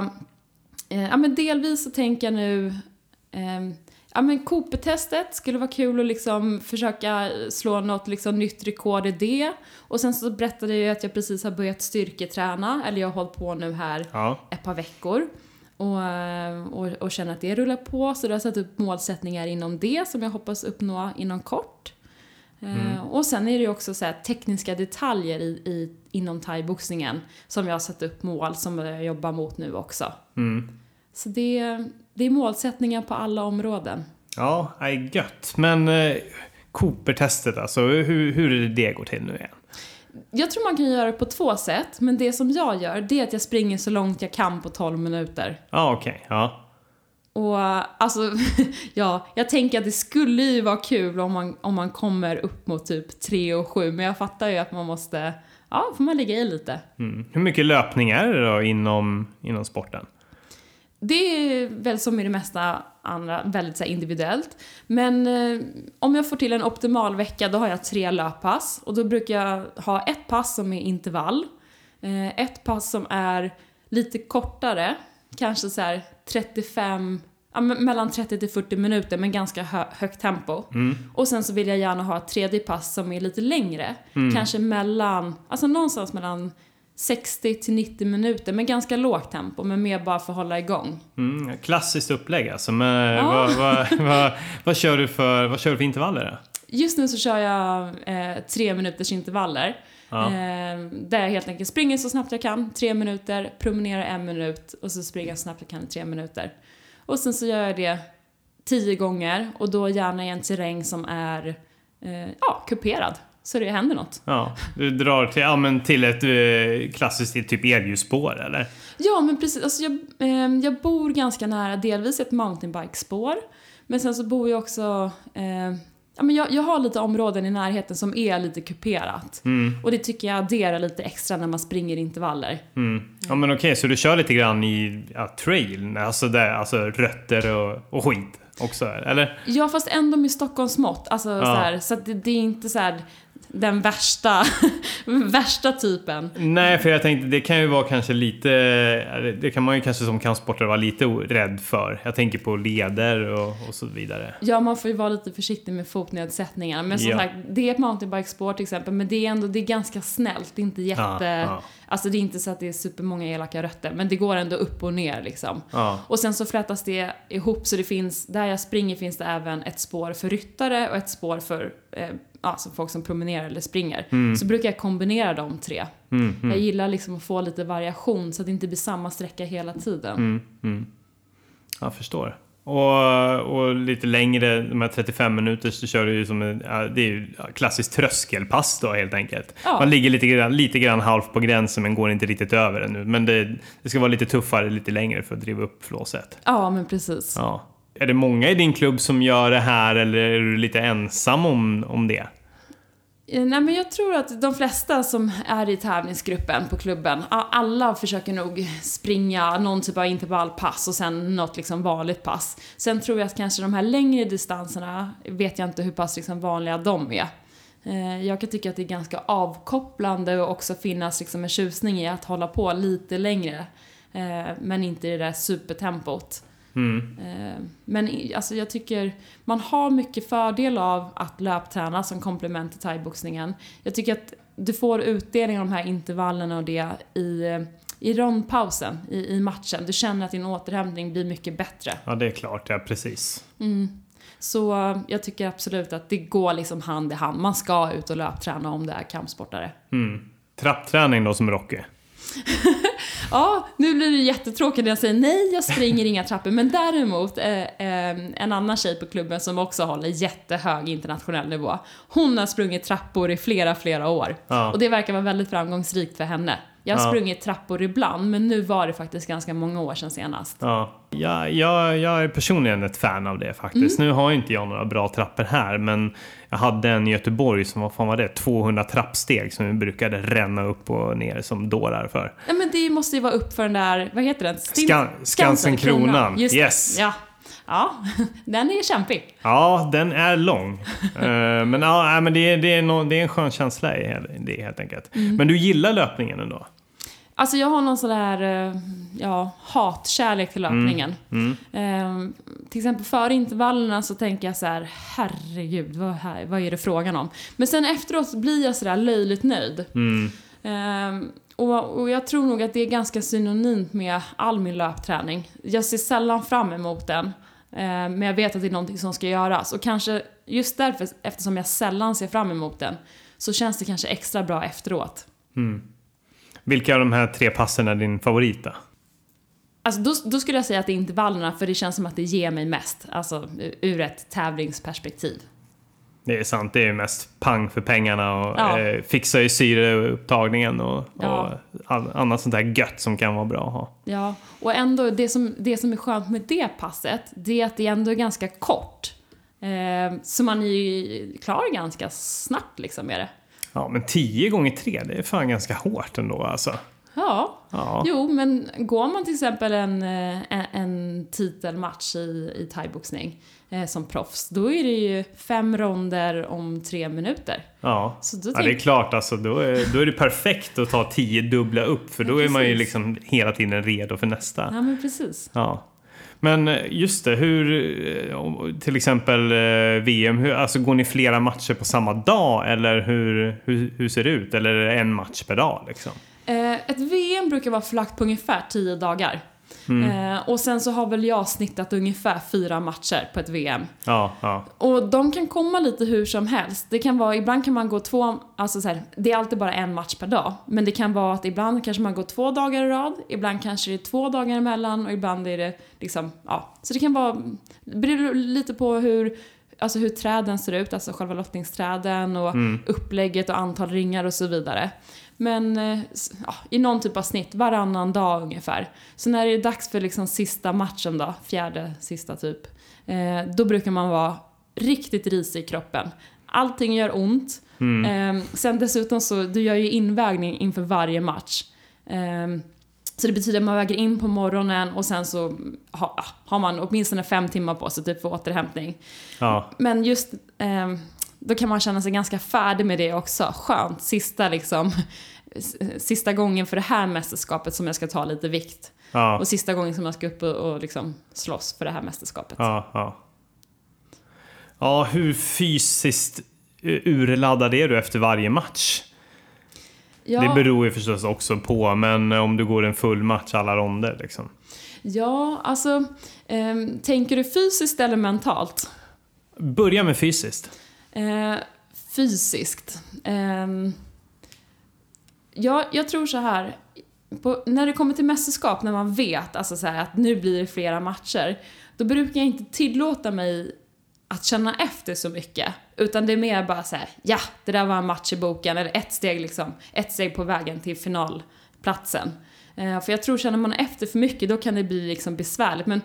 eh, ja, men delvis så tänker jag nu eh, Ja men Cooper-testet skulle vara kul att liksom försöka slå något liksom nytt rekord i det. Och sen så berättade jag ju att jag precis har börjat styrketräna, eller jag har hållit på nu här Ja. ett par veckor. Och, eh, och, och känner att det rullar på, så då har jag satt upp målsättningar inom det som jag hoppas uppnå inom kort. Eh, och sen är det ju också så tekniska detaljer i, i, inom thaiboxningen som jag har satt upp mål som jag jobbar mot nu också. Mm. Så det, det är målsättningar på alla områden. Ja, är gött. Men eh, Cooper-testet alltså, hur, hur är det det går till nu igen? Jag tror man kan göra det på två sätt, men det som jag gör det är att jag springer så långt jag kan på 12 minuter. Ja, okej. Ja. Och alltså, (laughs) ja, jag tänker att det skulle ju vara kul om man, om man kommer upp mot typ 3 och 7, men jag fattar ju att man måste, ja, får man ligga i lite. Mm. Hur mycket löpning är det då inom, inom sporten? Det är väl som i det mesta andra väldigt så individuellt. Men eh, om jag får till en optimal vecka då har jag tre löppass. Och då brukar jag ha ett pass som är intervall. Eh, ett pass som är lite kortare. Kanske så här 35, ja, mellan 30 till 40 minuter men ganska hö högt tempo. Och sen så vill jag gärna ha ett tredje pass som är lite längre. Kanske mellan, alltså någonstans mellan 60 till 90 minuter med ganska lågt tempo men mer bara för att hålla igång. Mm, klassiskt upplägg alltså. Men Ja. vad, vad, vad, vad, kör du för, vad kör du för intervaller då? Just nu så kör jag eh, tre minuters intervaller. Ja. Eh, där jag helt enkelt springer så snabbt jag kan, tre minuter, promenerar en minut och så springer jag så snabbt jag kan i tre minuter. Och sen så gör jag det tio gånger och då gärna i en terräng som är eh, ja, kuperad. Så det händer något. Ja, du drar till, ja, men till ett eh, klassiskt typ elljusspår eller? Ja, men precis. Alltså jag, eh, jag bor ganska nära delvis ett mountainbikespår. Men sen så bor jag också... Eh, ja, men jag, jag har lite områden i närheten som är lite kuperat. Och det tycker jag adderar lite extra när man springer intervaller. Mm. Ja men okej, så du kör lite grann i ja, trail, alltså, där, alltså rötter och, och skit också, eller? Ja, fast ändå med Stockholmsmått. Alltså, så, här, så det, det är inte så här den värsta, (laughs) värsta typen. Nej, för jag tänkte det kan ju vara kanske lite, det kan man ju kanske som kampsportare vara lite rädd för. Jag tänker på leder och, och så vidare. Ja, man får ju vara lite försiktig med fotnedsättningar. Men som Ja. sagt, det är ett mountainbikespår till exempel, men det är ändå det är ganska snällt. Det är inte jätte... Ja, ja. Alltså det är inte så att det är supermånga elaka rötter, men det går ändå upp och ner liksom. Och sen så flätas det ihop så det finns, där jag springer finns det även ett spår för ryttare och ett spår för eh, alltså folk som promenerar eller springer. Så brukar jag kombinera de tre. Mm, mm, Jag gillar liksom att få lite variation så att det inte blir samma sträcka hela tiden. mm, mm. Jag förstår. Och, och lite längre, de här 35 minuter så kör du ju som en, det är ju klassiskt tröskelpass då helt enkelt. Ja. Man ligger lite grann, lite grann halvt på gränsen men går inte riktigt över ännu. Men det, det ska vara lite tuffare, lite längre för att driva upp flåset. Ja, men precis. Ja. Är det många i din klubb som gör det här eller är du lite ensam om, om det? Eh, nej, men jag tror att de flesta som är i tävlingsgruppen på klubben, alla försöker nog springa någon typ av intervallpass och sen något liksom vanligt pass. Sen tror jag att kanske de här längre distanserna, vet jag inte hur pass liksom vanliga de är. Eh, jag kan tycka att det är ganska avkopplande och också finnas liksom en tjusning i att hålla på lite längre. Eh, men inte i det där supertempot. Eh, Men alltså jag tycker man har mycket fördel av att löpträna som komplement till thaiboxningen. Jag tycker att du får utdelning av de här intervallerna och det i, i rondpausen i, i matchen. Du känner att din återhämtning blir mycket bättre. Ja, det är klart. Ja, precis. Så eh, jag tycker absolut att det går liksom hand i hand. Man ska ut och löpträna om det är kampsportare. Trappträning då som Rocky. (laughs) Ja, nu blir det jättetråkigt när jag säger nej, jag springer inga trappor. Men däremot, eh, eh, en annan tjej på klubben som också håller jättehög internationell nivå. Hon har sprungit trappor i flera, flera år. Ja. Och det verkar vara väldigt framgångsrikt för henne. Jag har Ja. sprungit trappor ibland, men nu var det faktiskt ganska många år sedan senast. Ja, jag, jag, jag är personligen ett fan av det faktiskt. Nu har inte jag några bra trappor här, men jag hade en i Göteborg som, vad fan var det, 200 trappsteg som vi brukade ränna upp och ner som dårar för. Ja, men det måste ju vara upp för den där, vad heter den? Stin- Skan- Skansenkronan. Yes. Ja. ja, (laughs) den är kämpig. Ja, den är lång. (laughs) Eh, men ja, men det, är- det, är no, det är en skön känsla i det helt enkelt. Men du gillar löpningen ändå? Alltså jag har någon sån där, eh, ja, hatkärlek till löpningen. Mm. Ehm, till exempel före intervallerna så tänker jag så här, herregud, vad, här, vad är det frågan om? Men sen efteråt blir jag sådär löjligt nöjd. Mm. Ehm, och, och jag tror nog att det är ganska synonymt med all min löpträning. Jag ser sällan fram emot den. ehm, men jag vet att det är någonting som ska göras. Och kanske just därför, eftersom jag sällan ser fram emot den, så känns det kanske extra bra efteråt. Vilka av de här tre passen är din favorit då? Alltså då, då skulle jag säga att det är intervallerna för det känns som att det ger mig mest. Alltså ur ett tävlingsperspektiv. Det är sant, det är mest pang för pengarna och Ja. eh, fixa i syreupptagningen och, Ja. och all, annat sånt där gött som kan vara bra att ha. Ja, och ändå det som, det som är skönt med det passet, det är att det ändå är ganska kort. Eh, så man är ju klar ganska snabbt liksom med det. Ja, men 10 gånger 3 det är fan ganska hårt ändå alltså. Ja, Ja. jo men går man till exempel en, eh, en, en titelmatch i, i thaiboxning eh, som proffs, då är det ju fem ronder om tre minuter. Ja. Så då ja, det är klart alltså. Då är, då är det perfekt att ta 10 dubbla upp för då Ja, är man ju liksom hela tiden redo för nästa. Ja men precis. Ja. Men eh, just det, hur, eh, till exempel eh, VM, hur, alltså går ni flera matcher på samma dag eller hur, hur, hur ser det ut? Eller är det en match per dag liksom? Ett VM brukar vara förlagt på ungefär tio dagar. Eh, och sen så har väl jag snittat ungefär fyra matcher på ett VM. Ja, ja. Och de kan komma lite hur som helst. Det kan vara, ibland kan man gå två, alltså så här, det är alltid bara en match per dag. Men det kan vara att ibland kanske man går två dagar i rad, ibland kanske det är två dagar emellan och ibland är det liksom, ja. Så det kan vara, det beror lite på hur, alltså hur träden ser ut, alltså själva lottningsträden och upplägget och antal ringar och så vidare. Men eh, ja, i någon typ av snitt, varannan dag ungefär. Så när det är dags för liksom sista matchen då, fjärde sista typ, eh, då brukar man vara riktigt risig i kroppen. Allting gör ont. Eh, sen dessutom så, du gör ju invägning inför varje match. Eh, så det betyder att man väger in på morgonen och sen så ha, har man åtminstone fem timmar på sig typ för återhämtning. ja. Men just ehm, då kan man känna sig ganska färdig med det också. Skönt, sista liksom sista gången för det här mästerskapet som jag ska ta lite vikt. ja. Och sista gången som jag ska upp och, och liksom slåss för det här mästerskapet. Ja, ja. Ja, hur fysiskt eh, urladdad är du efter varje match? Ja, Det beror ju förstås också på, men om du går en full match alla ronder liksom. ja alltså, ehm, tänker du fysiskt eller mentalt? Börja med fysiskt. Eh, fysiskt. Eh, ja, jag tror så här. På, när det kommer till mästerskap, när man vet alltså så här, att nu blir det flera matcher, då brukar jag inte tillåta mig att känna efter så mycket. Utan det är mer bara så här, ja, det där var en match i boken, eller ett steg liksom, ett steg på vägen till finalplatsen. Eh, för jag tror, känner man efter för mycket, då kan det bli liksom besvärligt. Men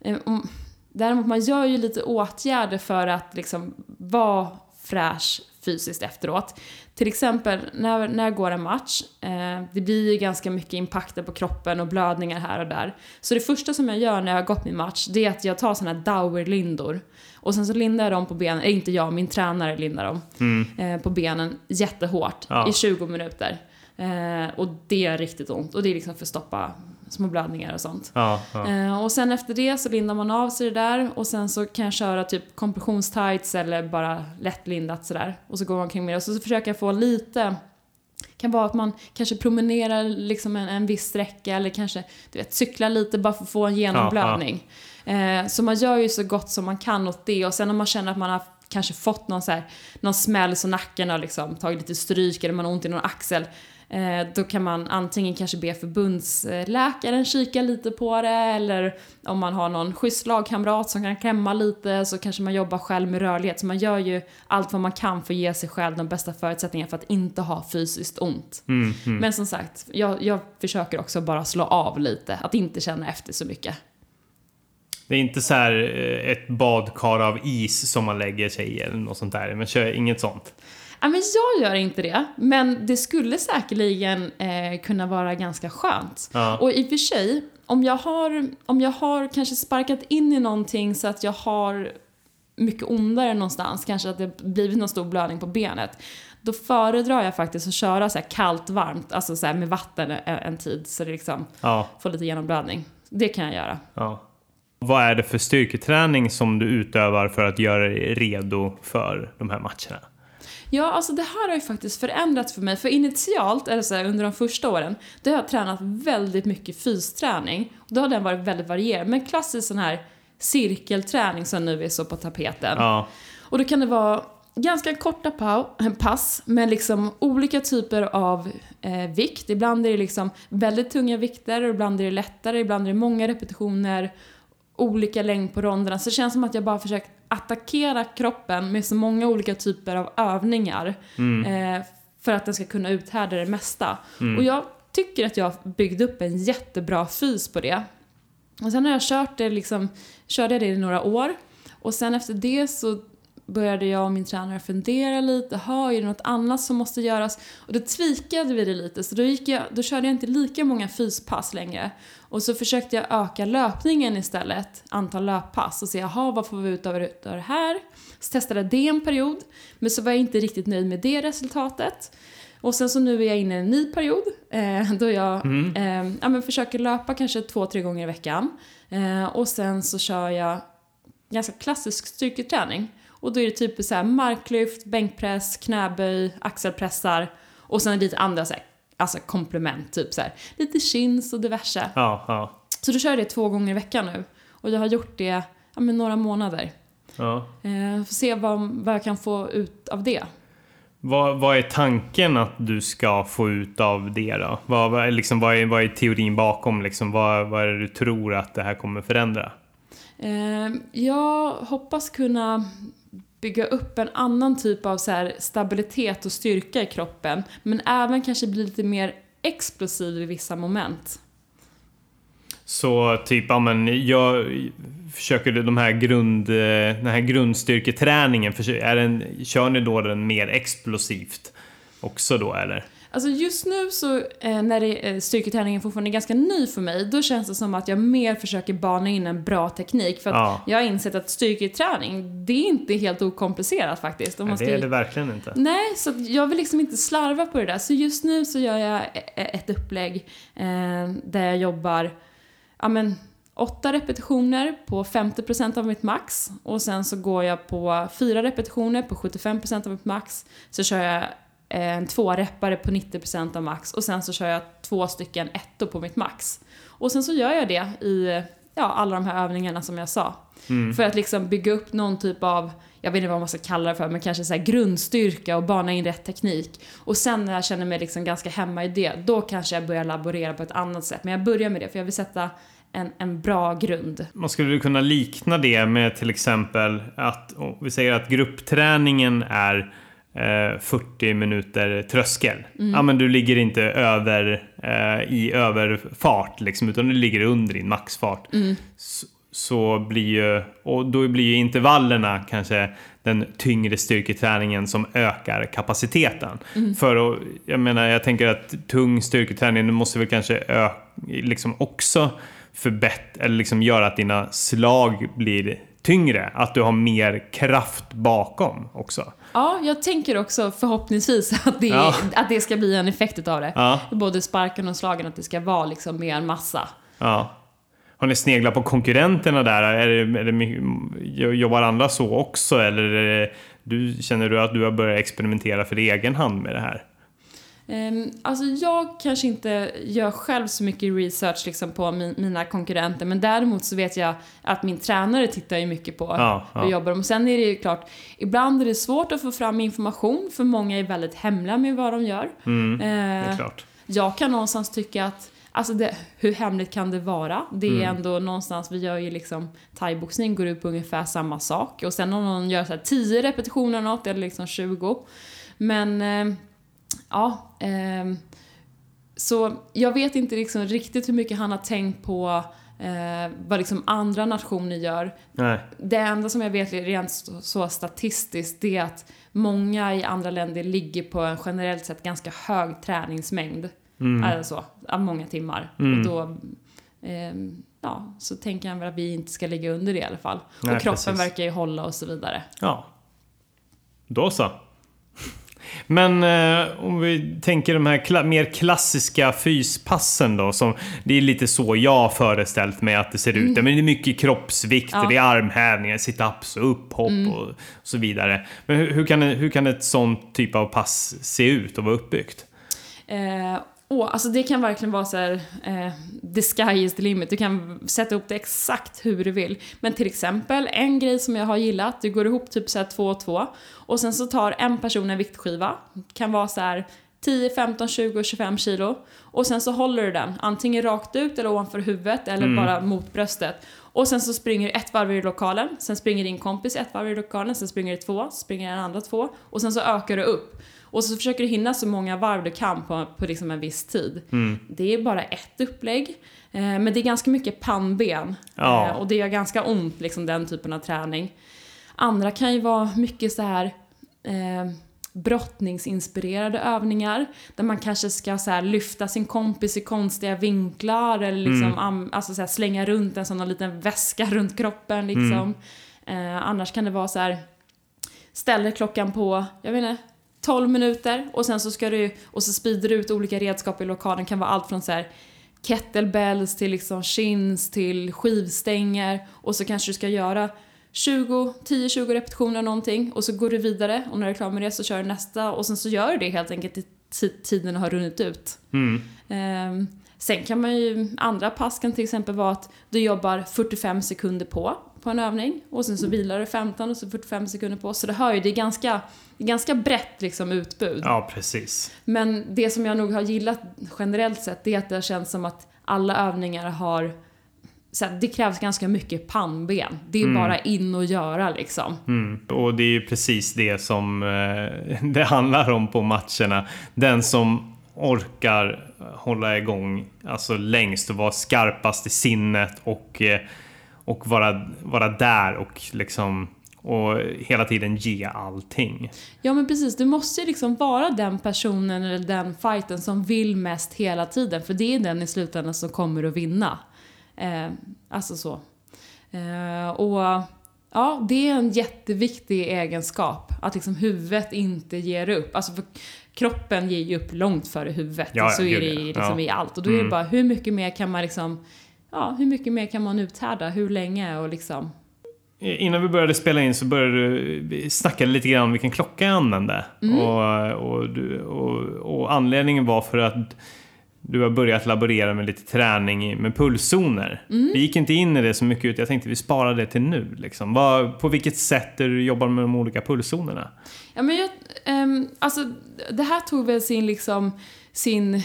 eh, om, däremot, man gör ju lite åtgärder för att liksom vara fräsch fysiskt efteråt. Till exempel, när, när går en match? Eh, det blir ju ganska mycket impakter på kroppen och blödningar här och där. Så det första som jag gör när jag har gått min match, det är att jag tar såna här Dauer-lindor. Och sen så lindar jag dem på benen, eller inte jag, min tränare lindar dem eh, på benen jättehårt Ja. i 20 minuter. Eh, och det gör riktigt ont. Och det är liksom för att stoppa, små blödningar och sånt. Ja, ja. Eh, och sen efter det så lindar man av sig det där och sen så kan jag köra typ kompressionstights eller bara lättlindat sådär. Och så går man omkring med det och så försöker jag få lite kan vara att man kanske promenerar liksom en, en viss sträcka eller kanske du vet, cyklar lite bara för att få en genomblödning. Eh, så man gör ju så gott som man kan åt det och sen om man känner att man har kanske fått någon, så här, någon smäll så nacken har liksom tagit lite stryk eller man har ont i någon axel. Eh, då kan man antingen kanske be förbundsläkaren kika lite på det eller om man har någon schysst lagkamrat som kan klämma lite så kanske man jobbar själv med rörlighet. Så man gör ju allt vad man kan för att ge sig själv de bästa förutsättningarna för att inte ha fysiskt ont. Mm, mm. Men som sagt, jag, jag försöker också bara slå av lite, att inte känna efter så mycket. Det är inte så här eh, ett badkar av is som man lägger sig i eller något sånt där. Men kör inget sånt. Ja, men jag gör inte det, men det skulle säkerligen eh, kunna vara ganska skönt. Ja. Och i och för sig, om jag, har, om jag har kanske sparkat in i någonting så att jag har mycket ondare någonstans, kanske att det blivit någon stor blödning på benet, då föredrar jag faktiskt att köra så kallt, varmt, alltså så med vatten en, en tid så det liksom Ja, får lite genomblödning. Det kan jag göra. ja. Vad är det för styrketräning som du utövar för att göra dig redo för de här matcherna? Ja, alltså det här har ju faktiskt förändrats för mig. För initialt, eller så här, under de första åren, då har jag tränat väldigt mycket fysträning. Och då har den varit väldigt varierad. Men klassisk sån här cirkelträning som nu är så på tapeten. Ja, Och då kan det vara ganska korta (laughs) pass med liksom olika typer av eh, vikt. Ibland är det liksom väldigt tunga vikter, och ibland är det lättare, ibland är det många repetitioner, olika längd på ronderna. Så det känns som att jag bara försökt attackera kroppen med så många olika typer av övningar eh, för att den ska kunna uthärda det mesta. Och jag tycker att jag byggde upp en jättebra fys på det. Och sen har jag kört det liksom, körde jag det i några år. Och sen efter det så började jag och min tränare fundera lite, ha är det något annat som måste göras? Och då tweakade vi det lite, så då, gick jag, då körde jag inte lika många fyspass längre. Och så försökte jag öka löpningen istället, antal löppass och se, jaha vad får vi ut av det här? Så testade jag det en period, men så var jag inte riktigt nöjd med det resultatet. Och sen så nu är jag inne i en ny period eh, då jag eh, ja, men försöker löpa kanske två, tre gånger i veckan. Eh, och sen så kör jag ganska klassisk styrketräning. Och då är det typ så här marklyft, bänkpress, knäböj, axelpressar och sen lite andra så här, alltså komplement, typ så här, lite chins och diverse. ja, ja. Så då kör det två gånger i veckan nu. Och jag har gjort det ja, men några månader. ja. Eh, får se vad, vad jag kan få ut av det. Vad, vad är tanken att du ska få ut av det då? Vad, liksom, vad, är, vad är teorin bakom? Liksom, vad, vad är det du tror att det här kommer förändra? Eh, jag hoppas kunna bygga upp en annan typ av så här stabilitet och styrka i kroppen. Men även kanske bli lite mer explosiv i vissa moment. Så typ, ja men jag försöker de här grund, den här grundstyrketräningen, är den, kör ni då den mer explosivt också då eller? Alltså just nu så eh, när det, eh, styrketräningen fortfarande är ganska ny för mig, då känns det som att jag mer försöker bana in en bra teknik. För att Ja. jag har insett att styrketräning, det är inte helt okomplicerat faktiskt. Nej, ska det är det verkligen inte. Nej, så jag vill liksom inte slarva på det där. Så just nu så gör jag e- ett upplägg eh, där jag jobbar ja, men, åtta repetitioner på 50% av mitt max. Och sen så går jag på fyra repetitioner på 75% av mitt max. Så kör jag eh, en tvåreppare på 90% av max. Och sen så kör jag två stycken ettor på mitt max. Och sen så gör jag det i ja, alla de här övningarna som jag sa. För att liksom bygga upp någon typ av, jag vet inte vad man ska kalla det för, men kanske så grundstyrka och bana in rätt teknik. Och sen när jag känner mig liksom ganska hemma i det, då kanske jag börjar laborera på ett annat sätt. Men jag börjar med det, för jag vill sätta en, en bra grund. Man skulle kunna likna det med till exempel att vi säger att gruppträningen är eh, 40 minuter tröskel. Ja, men du ligger inte över eh, i överfart liksom, utan du ligger under din maxfart. Så, så blir ju, och då blir ju intervallerna kanske den tyngre styrketräningen som ökar kapaciteten. För att, jag menar, jag tänker att tung styrketräning måste väl kanske ö, liksom också förbättra, eller liksom göra att dina slag blir tyngre. Att du har mer kraft bakom också. Ja, jag tänker också förhoppningsvis (laughs) att det, Ja. att det ska bli en effekt utav det. Ja. Både sparken och slagen, att det ska vara liksom mer massa. Ja. Har ni sneglat på konkurrenterna där? Är det, är det, jobbar andra så också? Eller det, du, känner du att du har börjat experimentera för egen hand med det här? Um, alltså jag kanske inte gör själv så mycket research liksom på min, mina konkurrenter men däremot så vet jag att min tränare tittar ju mycket på Ja, hur ja. jobbar de. Och sen är det ju klart, ibland är det svårt att få fram information för många är väldigt hemliga med vad de gör. Mm, det är Eh, klart. jag kan någonstans tycka att Alltså det, hur hemligt kan det vara? Det är Mm. ändå någonstans, vi gör ju liksom thaiboxning går ut på ungefär samma sak. Och sen om någon gör så här 10 repetitioner eller något, eller liksom 20. Men, eh, ja. ehm, så jag vet inte liksom riktigt hur mycket han har tänkt på eh, vad liksom andra nationer gör. Nej. Det enda som jag vet rent så, statistiskt det är att många i andra länder ligger på en generellt sett ganska hög träningsmängd. Mm. Alltså, av många timmar. Mm. Och då, ehm, ja, så tänker han väl att vi inte ska ligga under det i alla fall. Nej, och kroppen precis. verkar ju hålla och så vidare. Ja. Då så. Men eh, om vi tänker de här kla- mer klassiska fyspassen då. Som, det är lite så jag har föreställt mig att det ser ut. Men det är mycket kroppsvikter, Ja. det är armhävningar, sit-ups och upphopp och så vidare. Men hur, hur, kan, hur kan ett sånt typ av pass se ut och vara uppbyggt? Eh, åh, alltså det kan verkligen vara så här, eh, the sky is the limit. Du kan sätta upp det exakt hur du vill. Men till exempel, en grej som jag har gillat, du går ihop typ så här två och två. Och sen så tar en person en viktskiva. Kan vara så här 10, 15, 20, 25 kilo. Och sen så håller du den, antingen rakt ut eller ovanför huvudet eller bara mot bröstet. Och sen så springer du ett varv i lokalen, sen springer din kompis ett varv i lokalen, sen springer du två, springer den andra två. Och sen så ökar du upp. Och så försöker du hinna så många varv du kan på, på liksom en viss tid. Det är bara ett upplägg. Eh, men det är ganska mycket pannben. Ja. Eh, och det gör ganska ont, liksom den typen av träning. Andra kan ju vara mycket så här eh, brottningsinspirerade övningar. Där man kanske ska så här, lyfta sin kompis i konstiga vinklar eller liksom, am, alltså, så här, slänga runt en sån liten väska runt kroppen. Liksom. Eh, annars kan det vara så här ställer klockan på, jag vet inte, 12 minuter och sen så ska du, och så sprider du ut olika redskap i lokalen. kan vara allt från så här kettlebells till liksom chins till skivstänger och så kanske du ska göra 20, 10-20 repetitioner någonting och så går du vidare och när du är klar med det så kör du nästa och sen så gör du det helt enkelt tills tiden har runnit ut. Mm. Ehm, sen kan man ju, andra pass kan till exempel vara att du jobbar 45 sekunder på, på en övning och sen så vilar du 15 och så 45 sekunder på. Så det hör ju, det är ganska, det är ganska brett liksom utbud. Ja, precis. Men det som jag nog har gillat generellt sett, det är att det känns som att alla övningar har så det krävs ganska mycket pannben. Det är bara in och göra liksom. Mm. Och det är ju precis det som eh, (laughs) det handlar om på matcherna. Den som orkar hålla igång alltså längst och vara skarpast i sinnet och, eh, och vara, vara där och liksom och hela tiden ge allting. Ja men precis, du måste ju liksom vara den personen eller den fighten som vill mest hela tiden. För det är den i slutändan som kommer att vinna. Eh, alltså så. Eh, och ja, det är en jätteviktig egenskap. Att liksom huvudet inte ger upp. Alltså för kroppen ger ju upp långt före huvudet. Ja, ja, så är det i, liksom Ja. Mm. i allt. Och då är det bara hur mycket mer kan man liksom Ja, hur mycket mer kan man uthärda? Hur länge? Och liksom... Innan vi började spela in så började du vi snackade lite grann om vilken klocka jag använde. Och, och, du, och, och anledningen var för att du har börjat laborera med lite träning med pulszoner. Vi gick inte in i det så mycket, jag tänkte vi sparar det till nu. Liksom. Vad, på vilket sätt du jobbar med de olika pulszonerna? Ja, men jag, ehm, alltså, det här tog väl sin, liksom, sin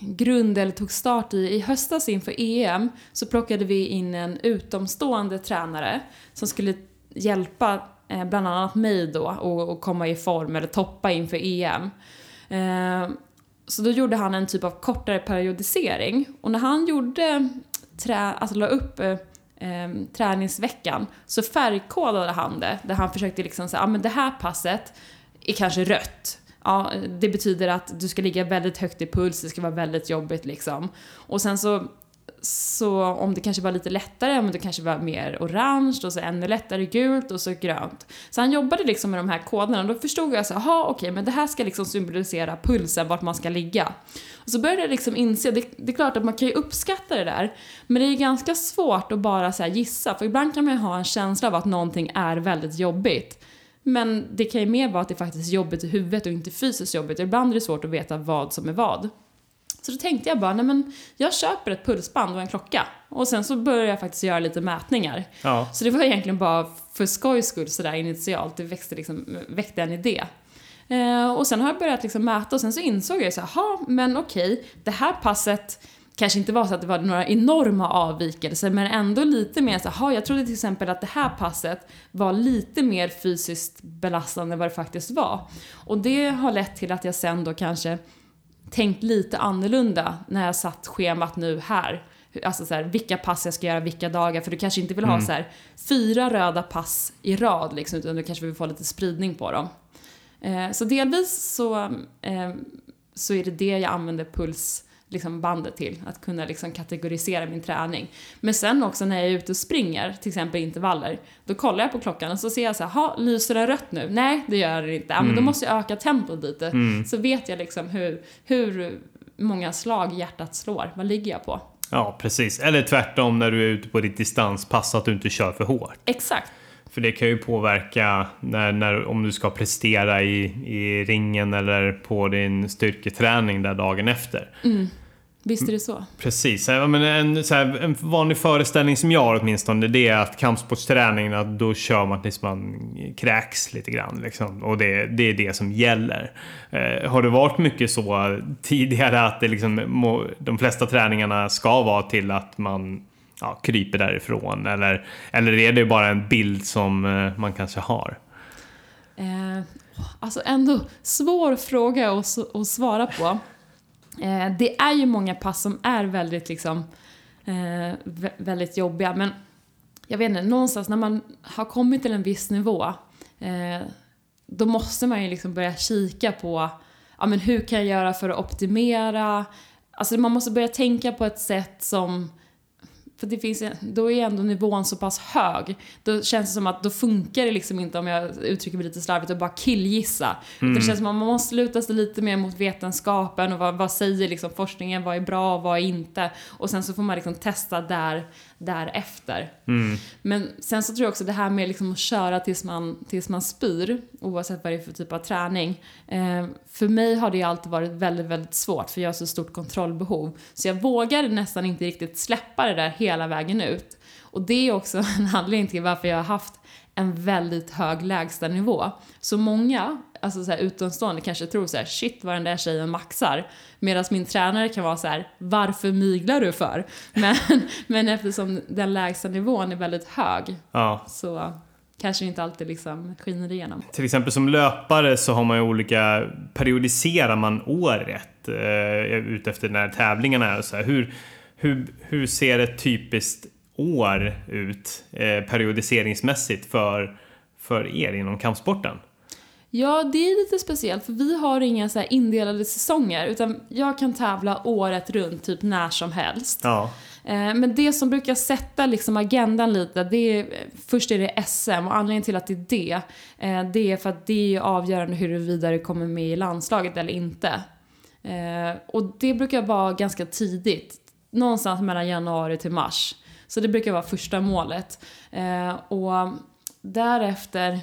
grund, eller tog start i, i höstas inför EM, så plockade vi in en utomstående tränare som skulle hjälpa eh, bland annat mig då att komma i form, eller toppa inför EM. Eh, så då gjorde han en typ av kortare periodisering. Och när han gjorde, trä, alltså la upp eh, ehm, träningsveckan så färgkodade han det. Där han försökte liksom säga, ah, men det här passet är kanske rött. Ja, det betyder att du ska ligga väldigt högt i puls, det ska vara väldigt jobbigt liksom. Och sen så så om det kanske var lite lättare, men det kanske var mer orange och så ännu lättare gult och så grönt. Så han jobbade liksom med de här koderna och då förstod jag så jaha okej, okay, men det här ska liksom symbolisera pulsen, vart man ska ligga. Och så började jag liksom inse, det, det är klart att man kan ju uppskatta det där, men det är ganska svårt att bara så gissa, för ibland kan man ju ha en känsla av att någonting är väldigt jobbigt. Men det kan ju mer vara att det faktiskt är jobbigt i huvudet och inte fysiskt jobbigt. Ibland är det svårt att veta vad som är vad. Så då tänkte jag bara, nej men jag köper ett pulsband och en klocka. Och sen så började jag faktiskt göra lite mätningar. Ja. Så det var egentligen bara för skojs skull sådär initialt, det växte liksom, väckte en idé. Eh, och sen har jag börjat liksom mäta och sen så insåg jag så här, men okej, det här passet kanske inte var så att det var några enorma avvikelser men ändå lite mer så här, jag trodde till exempel att det här passet var lite mer fysiskt belastande än vad det faktiskt var. Och det har lett till att jag sen då kanske tänkt lite annorlunda när jag satt schemat nu här. Alltså så här, vilka pass jag ska göra vilka dagar, för du kanske inte vill ha mm. så här, fyra röda pass i rad liksom, utan du kanske vill få lite spridning på dem. Eh, så delvis så, eh, så är det det jag använder puls liksom bandet till, att kunna liksom kategorisera min träning. Men sen också när jag är ute och springer, till exempel intervaller, då kollar jag på klockan och så ser jag så här, lyser det rött nu? Nej, det gör det inte. Ja, men då mm. måste jag öka tempot lite. Mm. Så vet jag liksom hur, hur många slag hjärtat slår. Vad ligger jag på? Ja, precis. Eller tvärtom när du är ute på ditt distanspass, att du inte kör för hårt. Exakt. För det kan ju påverka när, när, om du ska prestera i, i ringen eller på din styrketräning där dagen efter. Mm. Visst är det så. Precis. Men en, så här, en vanlig föreställning som jag har åtminstone det är att kampsportsträningen, att då kör man tills man kräks lite grann. Liksom. Och det, det är det som gäller. Eh, har det varit mycket så tidigare att det liksom, må, de flesta träningarna ska vara till att man ja, kryper därifrån? Eller, eller är det bara en bild som eh, man kanske har? Eh, alltså ändå svår fråga att, att svara på. Eh, det är ju många pass som är väldigt liksom eh, väldigt jobbiga men jag vet inte, någonstans när man har kommit till en viss nivå eh, då måste man ju liksom börja kika på ja, men hur kan jag göra för att optimera? Alltså man måste börja tänka på ett sätt som för det finns, då är ändå nivån så pass hög. Då känns det som att då funkar det liksom inte, om jag uttrycker mig lite slarvigt, att bara killgissa. Mm. Det känns som att man måste luta sig lite mer mot vetenskapen och vad, vad säger liksom forskningen, vad är bra och vad är inte. Och sen så får man liksom testa där, därefter. Mm. Men sen så tror jag också det här med liksom att köra tills man, tills man spyr, oavsett vad det är för typ av träning. Eh, för mig har det alltid varit väldigt, väldigt svårt för jag har så stort kontrollbehov. Så jag vågar nästan inte riktigt släppa det där hela vägen ut. Och det är också (laughs) en anledning till varför jag har haft en väldigt hög lägstanivå. Så många, alltså så här, utomstående kanske tror så här, shit vad den där tjejen maxar. Medan min tränare kan vara så här, varför myglar du för? (laughs) Men, men eftersom den lägsta nivån är väldigt hög ja. så kanske inte alltid liksom skiner igenom. Till exempel som löpare så har man ju olika, periodiserar man året eh, utefter när tävlingarna är. Så här. Hur, hur, hur ser ett typiskt år ut eh, periodiseringsmässigt för, för er inom kampsporten? Ja, det är lite speciellt för vi har inga så indelade säsonger utan jag kan tävla året runt typ när som helst. Ja. Eh, men det som brukar sätta liksom agendan lite, det är, först är det SM och anledningen till att det är det, eh, det är för att det är avgörande huruvida du kommer med i landslaget eller inte. Eh, och det brukar vara ganska tidigt, någonstans mellan januari till mars. Så det brukar vara första målet. Och därefter,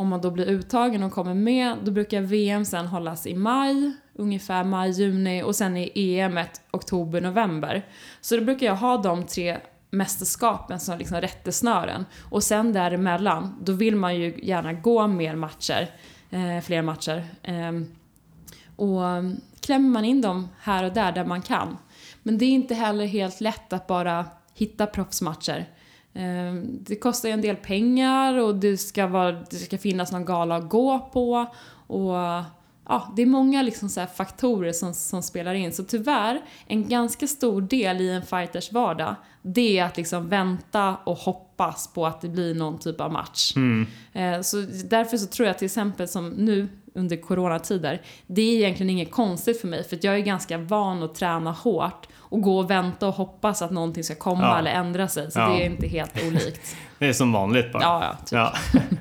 om man då blir uttagen och kommer med, då brukar VM sen hållas i maj ungefär maj, juni och sen i EM oktober, november. Så då brukar jag ha de tre mästerskapen som liksom rättesnören. Och sen däremellan, då vill man ju gärna gå mer matcher, eh, fler matcher. Eh, och klämmer man in dem här och där, där man kan. Men det är inte heller helt lätt att bara hitta proffsmatcher. Eh, det kostar ju en del pengar och det ska, vara, det ska finnas någon gala att gå på. Och ja, det är många liksom så faktorer som, som spelar in. Så tyvärr, en ganska stor del i en fighters vardag, det är att liksom vänta och hoppas på att det blir någon typ av match. Mm. Eh, så därför så tror jag till exempel som nu under coronatider. Det är egentligen inget konstigt för mig för jag är ganska van att träna hårt och gå och vänta och hoppas att någonting ska komma Ja. eller ändra sig. Så Ja. det är inte helt olikt. (laughs) Det är som vanligt bara. Ja, ja, typ. Ja. (laughs)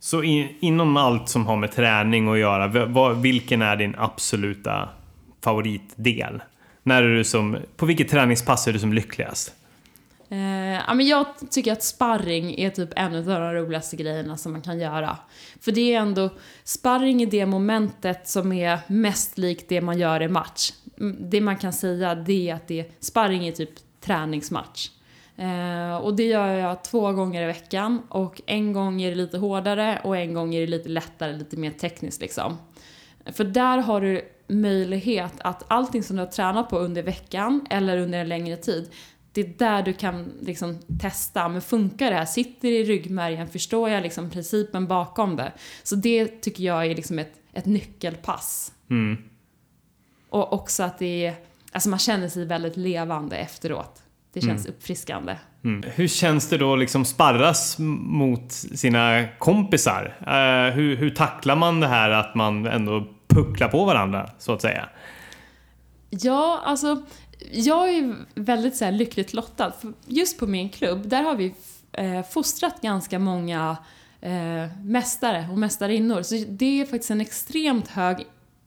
Så in, inom allt som har med träning att göra, vad, vilken är din absoluta favoritdel? När är du som, på vilket träningspass är du som lyckligast? Eh, ja, men jag tycker att sparring är typ en av de roligaste grejerna som man kan göra. För det är ändå, sparring är det momentet som är mest likt det man gör i match. Mm, det man kan säga det är att det, sparring är typ träningsmatch. Eh, och det gör jag två gånger i veckan och en gång är det lite hårdare och en gång är det lite lättare, lite mer tekniskt liksom. För där har du möjlighet att allting som du har tränat på under veckan eller under en längre tid, det är där du kan liksom testa, men funkar det här? Sitter det i ryggmärgen? Förstår jag liksom principen bakom det? Så det tycker jag är liksom ett, ett nyckelpass. Mm. Och också att det är, alltså man känner sig väldigt levande efteråt. Det känns uppfriskande. Mm. Hur känns det då liksom sparras mot sina kompisar? Eh, hur, hur tacklar man det här att man ändå pucklar på varandra, så att säga? Ja, alltså jag är väldigt så här, lyckligt lottad. För Just på min klubb, där har vi eh, fostrat ganska många eh, mästare och mästarinnor. Så det är faktiskt en extremt hög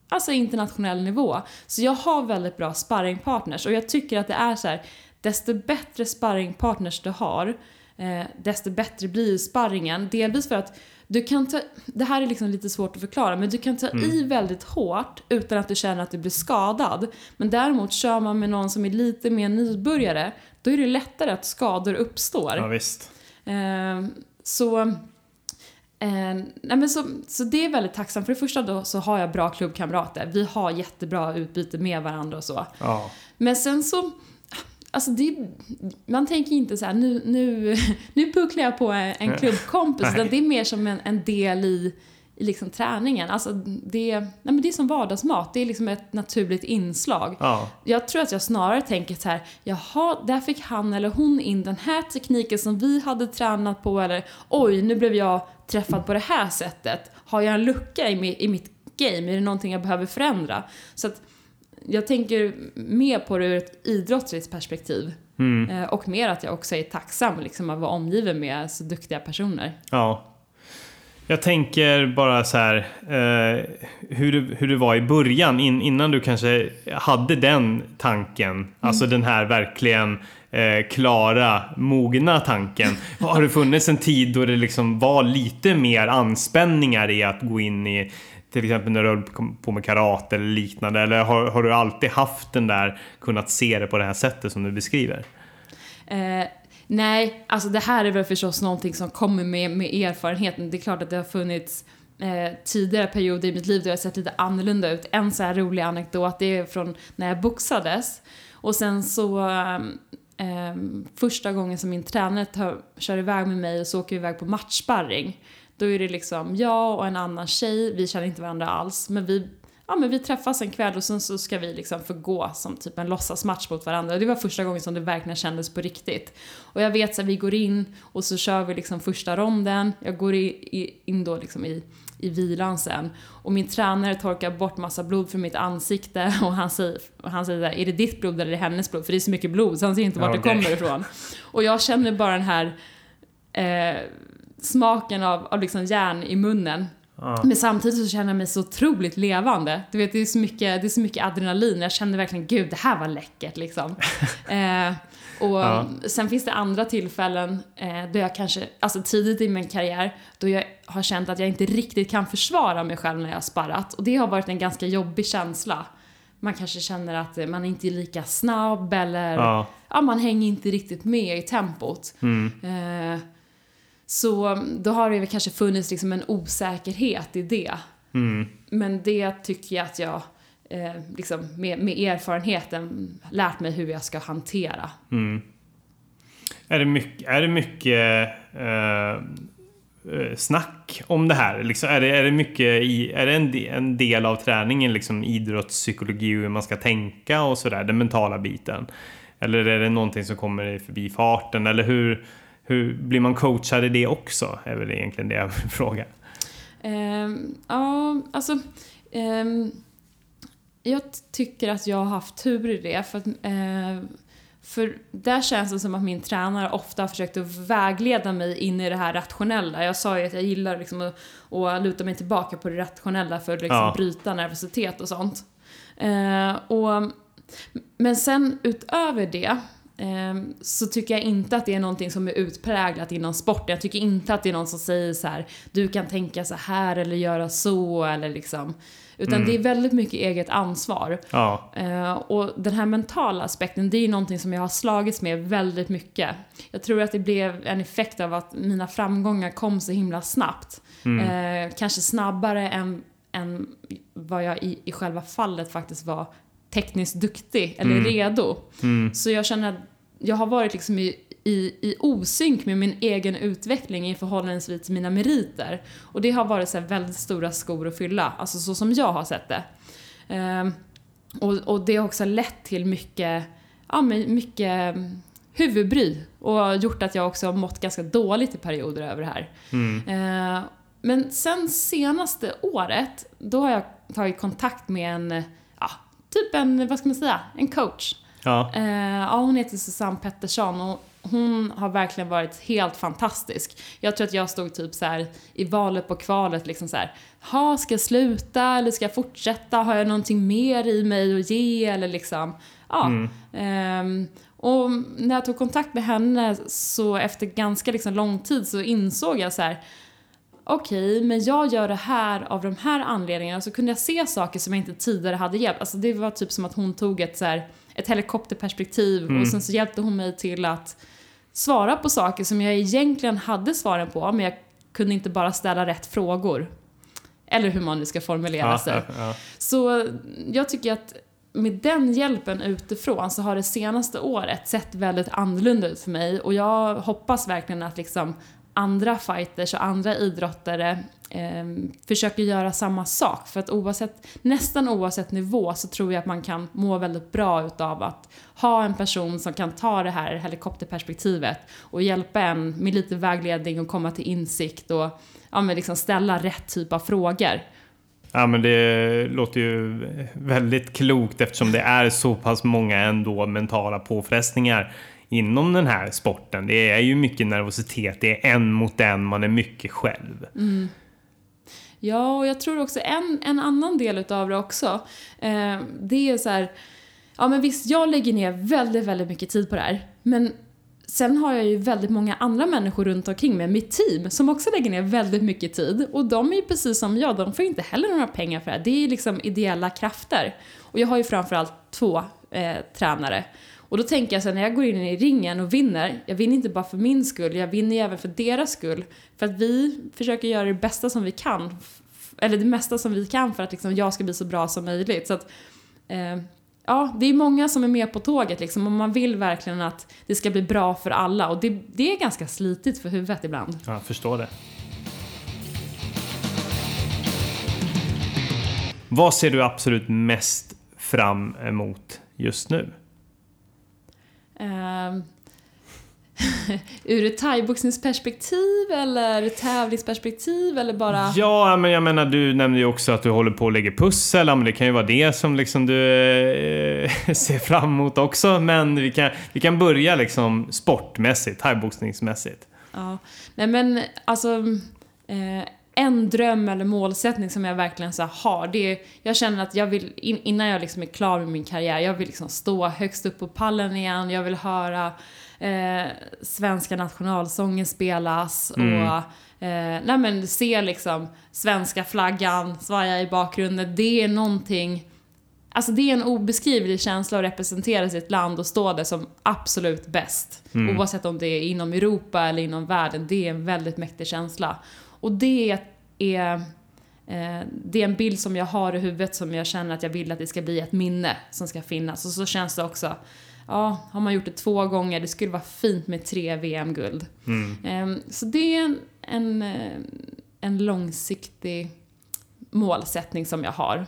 alltså internationell nivå. Så jag har väldigt bra sparringpartners och jag tycker att det är så här, desto bättre sparringpartners du har, eh, desto bättre blir ju sparringen. Delvis för att du kan ta, det här är liksom lite svårt att förklara, men du kan ta i väldigt hårt utan att du känner att du blir skadad. Men däremot kör man med någon som är lite mer nybörjare, då är det lättare att skador uppstår. Ja, visst. Eh, så, eh, nej men så, så det är väldigt tacksamt. För det första då så har jag bra klubbkamrater. Vi har jättebra utbyte med varandra och så. Ja. Men sen så, alltså det, man tänker inte så här, nu, nu, (laughs) nu pucklar jag på en en klubbkompis. utan det är mer som en, en del i, i liksom träningen. Alltså det, nej men det är som vardagsmat, det är liksom ett naturligt inslag. Ja. Jag tror att jag snarare tänker så här, jaha, där fick han eller hon in den här tekniken som vi hade tränat på eller oj, nu blev jag träffad på det här sättet. Har jag en lucka i, mi- i mitt game? Är det någonting jag behöver förändra? Så att jag tänker mer på det ur ett idrottsligt perspektiv. Eh, och mer att jag också är tacksam liksom, att vara omgiven med så duktiga personer. Ja. Jag tänker bara så här eh, hur, det, hur det var i början in, innan du kanske hade den tanken. Alltså den här verkligen eh, klara, mogna tanken. (laughs) Har det funnits en tid då det liksom var lite mer anspänningar i att gå in i till exempel när du höll på med karate eller liknande? Eller har, har du alltid haft den där, kunnat se det på det här sättet som du beskriver? Eh, nej, alltså det här är väl förstås någonting som kommer med, med erfarenheten. Det är klart att det har funnits eh, tidigare perioder i mitt liv då jag har sett lite annorlunda ut. En så här rolig anekdot, det är från när jag boxades. Och sen så eh, eh första gången som min tränare tar, kör iväg med mig och så åker vi iväg på matchsparring. Då är det liksom jag och en annan tjej, vi känner inte varandra alls, men vi Ja men vi träffas en kväll och sen så ska vi liksom få gå som typ en låtsasmatch mot varandra. Och det var första gången som det verkligen kändes på riktigt. Och jag vet så att vi går in och så kör vi liksom första ronden. Jag går i, i, in då liksom i, i vilan sen. Och min tränare torkar bort massa blod från mitt ansikte (laughs) och han säger, och han säger där, är det ditt blod eller är det hennes blod? För det är så mycket blod så han ser inte vart Ja, det kommer ifrån. Och jag känner bara den här eh, smaken av, av liksom järn i munnen. Men samtidigt så känner jag mig så otroligt levande. Du vet, det är så mycket, det är så mycket adrenalin. Jag känner verkligen, gud, det här var läckert liksom. (laughs) eh, och Ja. sen finns det andra tillfällen eh, då jag kanske, alltså tidigt i min karriär, då jag har känt att jag inte riktigt kan försvara mig själv när jag har sparrat. Och det har varit en ganska jobbig känsla. Man kanske känner att eh, man inte är lika snabb eller Ja. ja, man hänger inte riktigt med i tempot. Eh, så då har det kanske funnits liksom en osäkerhet i det. Men det tycker jag att jag eh, liksom med, med erfarenheten lärt mig hur jag ska hantera. Är det mycket, är det mycket eh, eh, snack om det här? Liksom, är, det, är det mycket i, är det en, en del av träningen, liksom idrottspsykologi och hur man ska tänka och sådär, den mentala biten? Eller är det någonting som kommer i förbi farten? Eller hur, hur blir man coachad i det också? Är väl egentligen det jag vill fråga. Ehm, ja, alltså... ehm, jag tycker att jag har haft tur i det. För, att, eh, för där känns det som att min tränare ofta har försökt att vägleda mig in i det här rationella. Jag sa ju att jag gillar liksom att, att luta mig tillbaka på det rationella för att liksom Ja. bryta nervositet och sånt. Eh, och, men sen utöver det så tycker jag inte att det är någonting som är utpräglat inom sporten. Jag tycker inte att det är någon som säger så här: du kan tänka så här eller göra så eller liksom. Utan Mm. det är väldigt mycket eget ansvar. Ja, Eh, och den här mentala aspekten, det är ju någonting som jag har slagits med väldigt mycket. Jag tror att det blev en effekt av att mina framgångar kom så himla snabbt. Eh, kanske snabbare än, än vad jag i, i själva fallet faktiskt var tekniskt duktig eller redo. Så jag känner att jag har varit liksom i, i, i osynk med min egen utveckling i förhållande till mina meriter. Och det har varit så väldigt stora skor att fylla, alltså så som jag har sett det. Ehm, och, och det har också lett till mycket, ja, mycket huvudbry och gjort att jag också har mått ganska dåligt i perioder över det här. Eh, men sen senaste året, då har jag tagit kontakt med en, typ en, vad ska man säga, en coach. ja, Eh, ja, hon heter Susanne Pettersson och hon har verkligen varit helt fantastisk. Jag tror att jag stod typ så här i valet på kvalet liksom så här. Ha, ska jag sluta eller ska jag fortsätta? Har jag någonting mer i mig att ge eller liksom? Ja. Ehm, och när jag tog kontakt med henne så efter ganska liksom lång tid så insåg jag så här. Okej, men jag gör det här av de här anledningarna. Så kunde jag se saker som jag inte tidigare hade hjälpt. Alltså det var typ som att hon tog ett, så här, ett helikopterperspektiv och sen så hjälpte hon mig till att svara på saker som jag egentligen hade svaren på, men jag kunde inte bara ställa rätt frågor. Eller hur man nu ska formulera ja, sig. ja, ja. Så jag tycker att med den hjälpen utifrån så har det senaste året sett väldigt annorlunda ut för mig och jag hoppas verkligen att liksom andra fighters och andra idrottare eh, försöker göra samma sak. För att oavsett, nästan oavsett nivå så tror jag att man kan må väldigt bra utav att ha en person som kan ta det här helikopterperspektivet och hjälpa en med lite vägledning och komma till insikt och ja, men liksom ställa rätt typ av frågor. Ja men det låter ju väldigt klokt eftersom det är så pass många ändå mentala påfrestningar inom den här sporten. Det är ju mycket nervositet, det är en mot en, man är mycket själv. Mm. Ja, och jag tror också en, en annan del utav det också, eh, det är så här, ja men visst, jag lägger ner väldigt, väldigt mycket tid på det här, men sen har jag ju väldigt många andra människor runt omkring mig, mitt team, som också lägger ner väldigt mycket tid. Och de är ju precis som jag, de får inte heller några pengar för det här. Det är ju liksom ideella krafter. Och jag har ju framförallt två eh, tränare. Och då tänker jag så här, när jag går in i ringen och vinner, jag vinner inte bara för min skull, jag vinner ju även för deras skull. För att vi försöker göra det bästa som vi kan, eller det mesta som vi kan för att liksom jag ska bli så bra som möjligt. Så att, eh, ja, det är många som är med på tåget liksom och man vill verkligen att det ska bli bra för alla och det, det är ganska slitigt för huvudet ibland. Ja, jag förstår det. Vad ser du absolut mest fram emot just nu? Ehm, (laughs) ur ett thaiboxningsperspektiv eller tävlingsperspektiv eller bara... Ja, men jag menar du nämnde ju också att du håller på att lägga pussel. Ja, men det kan ju vara det som liksom du eh, (laughs) ser fram emot också. Men vi kan, vi kan börja liksom sportmässigt, thaiboxningsmässigt. Ja. Nej men alltså, eh, en dröm eller målsättning som jag verkligen så har, det är, jag känner att jag vill, in, innan jag liksom är klar med min karriär, jag vill liksom stå högst upp på pallen igen, jag vill höra eh, svenska nationalsången spelas och eh, nej men se liksom svenska flaggan svaja i bakgrunden, det är någonting Alltså det är en obeskrivlig känsla att representera sitt land och stå där som absolut bäst. Oavsett om det är inom Europa eller inom världen. Det är en väldigt mäktig känsla. Och det är, eh, det är en bild som jag har i huvudet som jag känner att jag vill att det ska bli ett minne som ska finnas. Och så känns det också, ja, har man gjort det två gånger, det skulle vara fint med tre VM-guld. Eh, så det är en, en, eh, en långsiktig målsättning som jag har.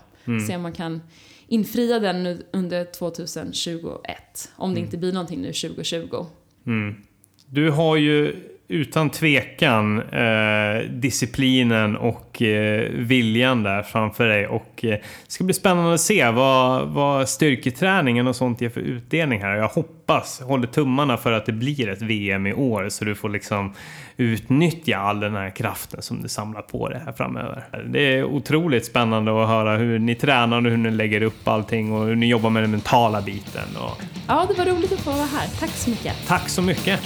Se om man kan infria den nu under 2021. Om det inte blir någonting nu 2020. Mm. Du har ju utan tvekan eh, disciplinen och eh, viljan där framför dig. Och eh, det ska bli spännande att se vad, vad styrketräningen och sånt ger för utdelning här. Jag hoppas, håller tummarna för att det blir ett VM i år så du får liksom utnyttja all den här kraften som du samlar på dig här framöver. Det är otroligt spännande att höra hur ni tränar och hur ni lägger upp allting och hur ni jobbar med den mentala biten. Och... Ja, det var roligt att få vara här. Tack så mycket. Tack så mycket.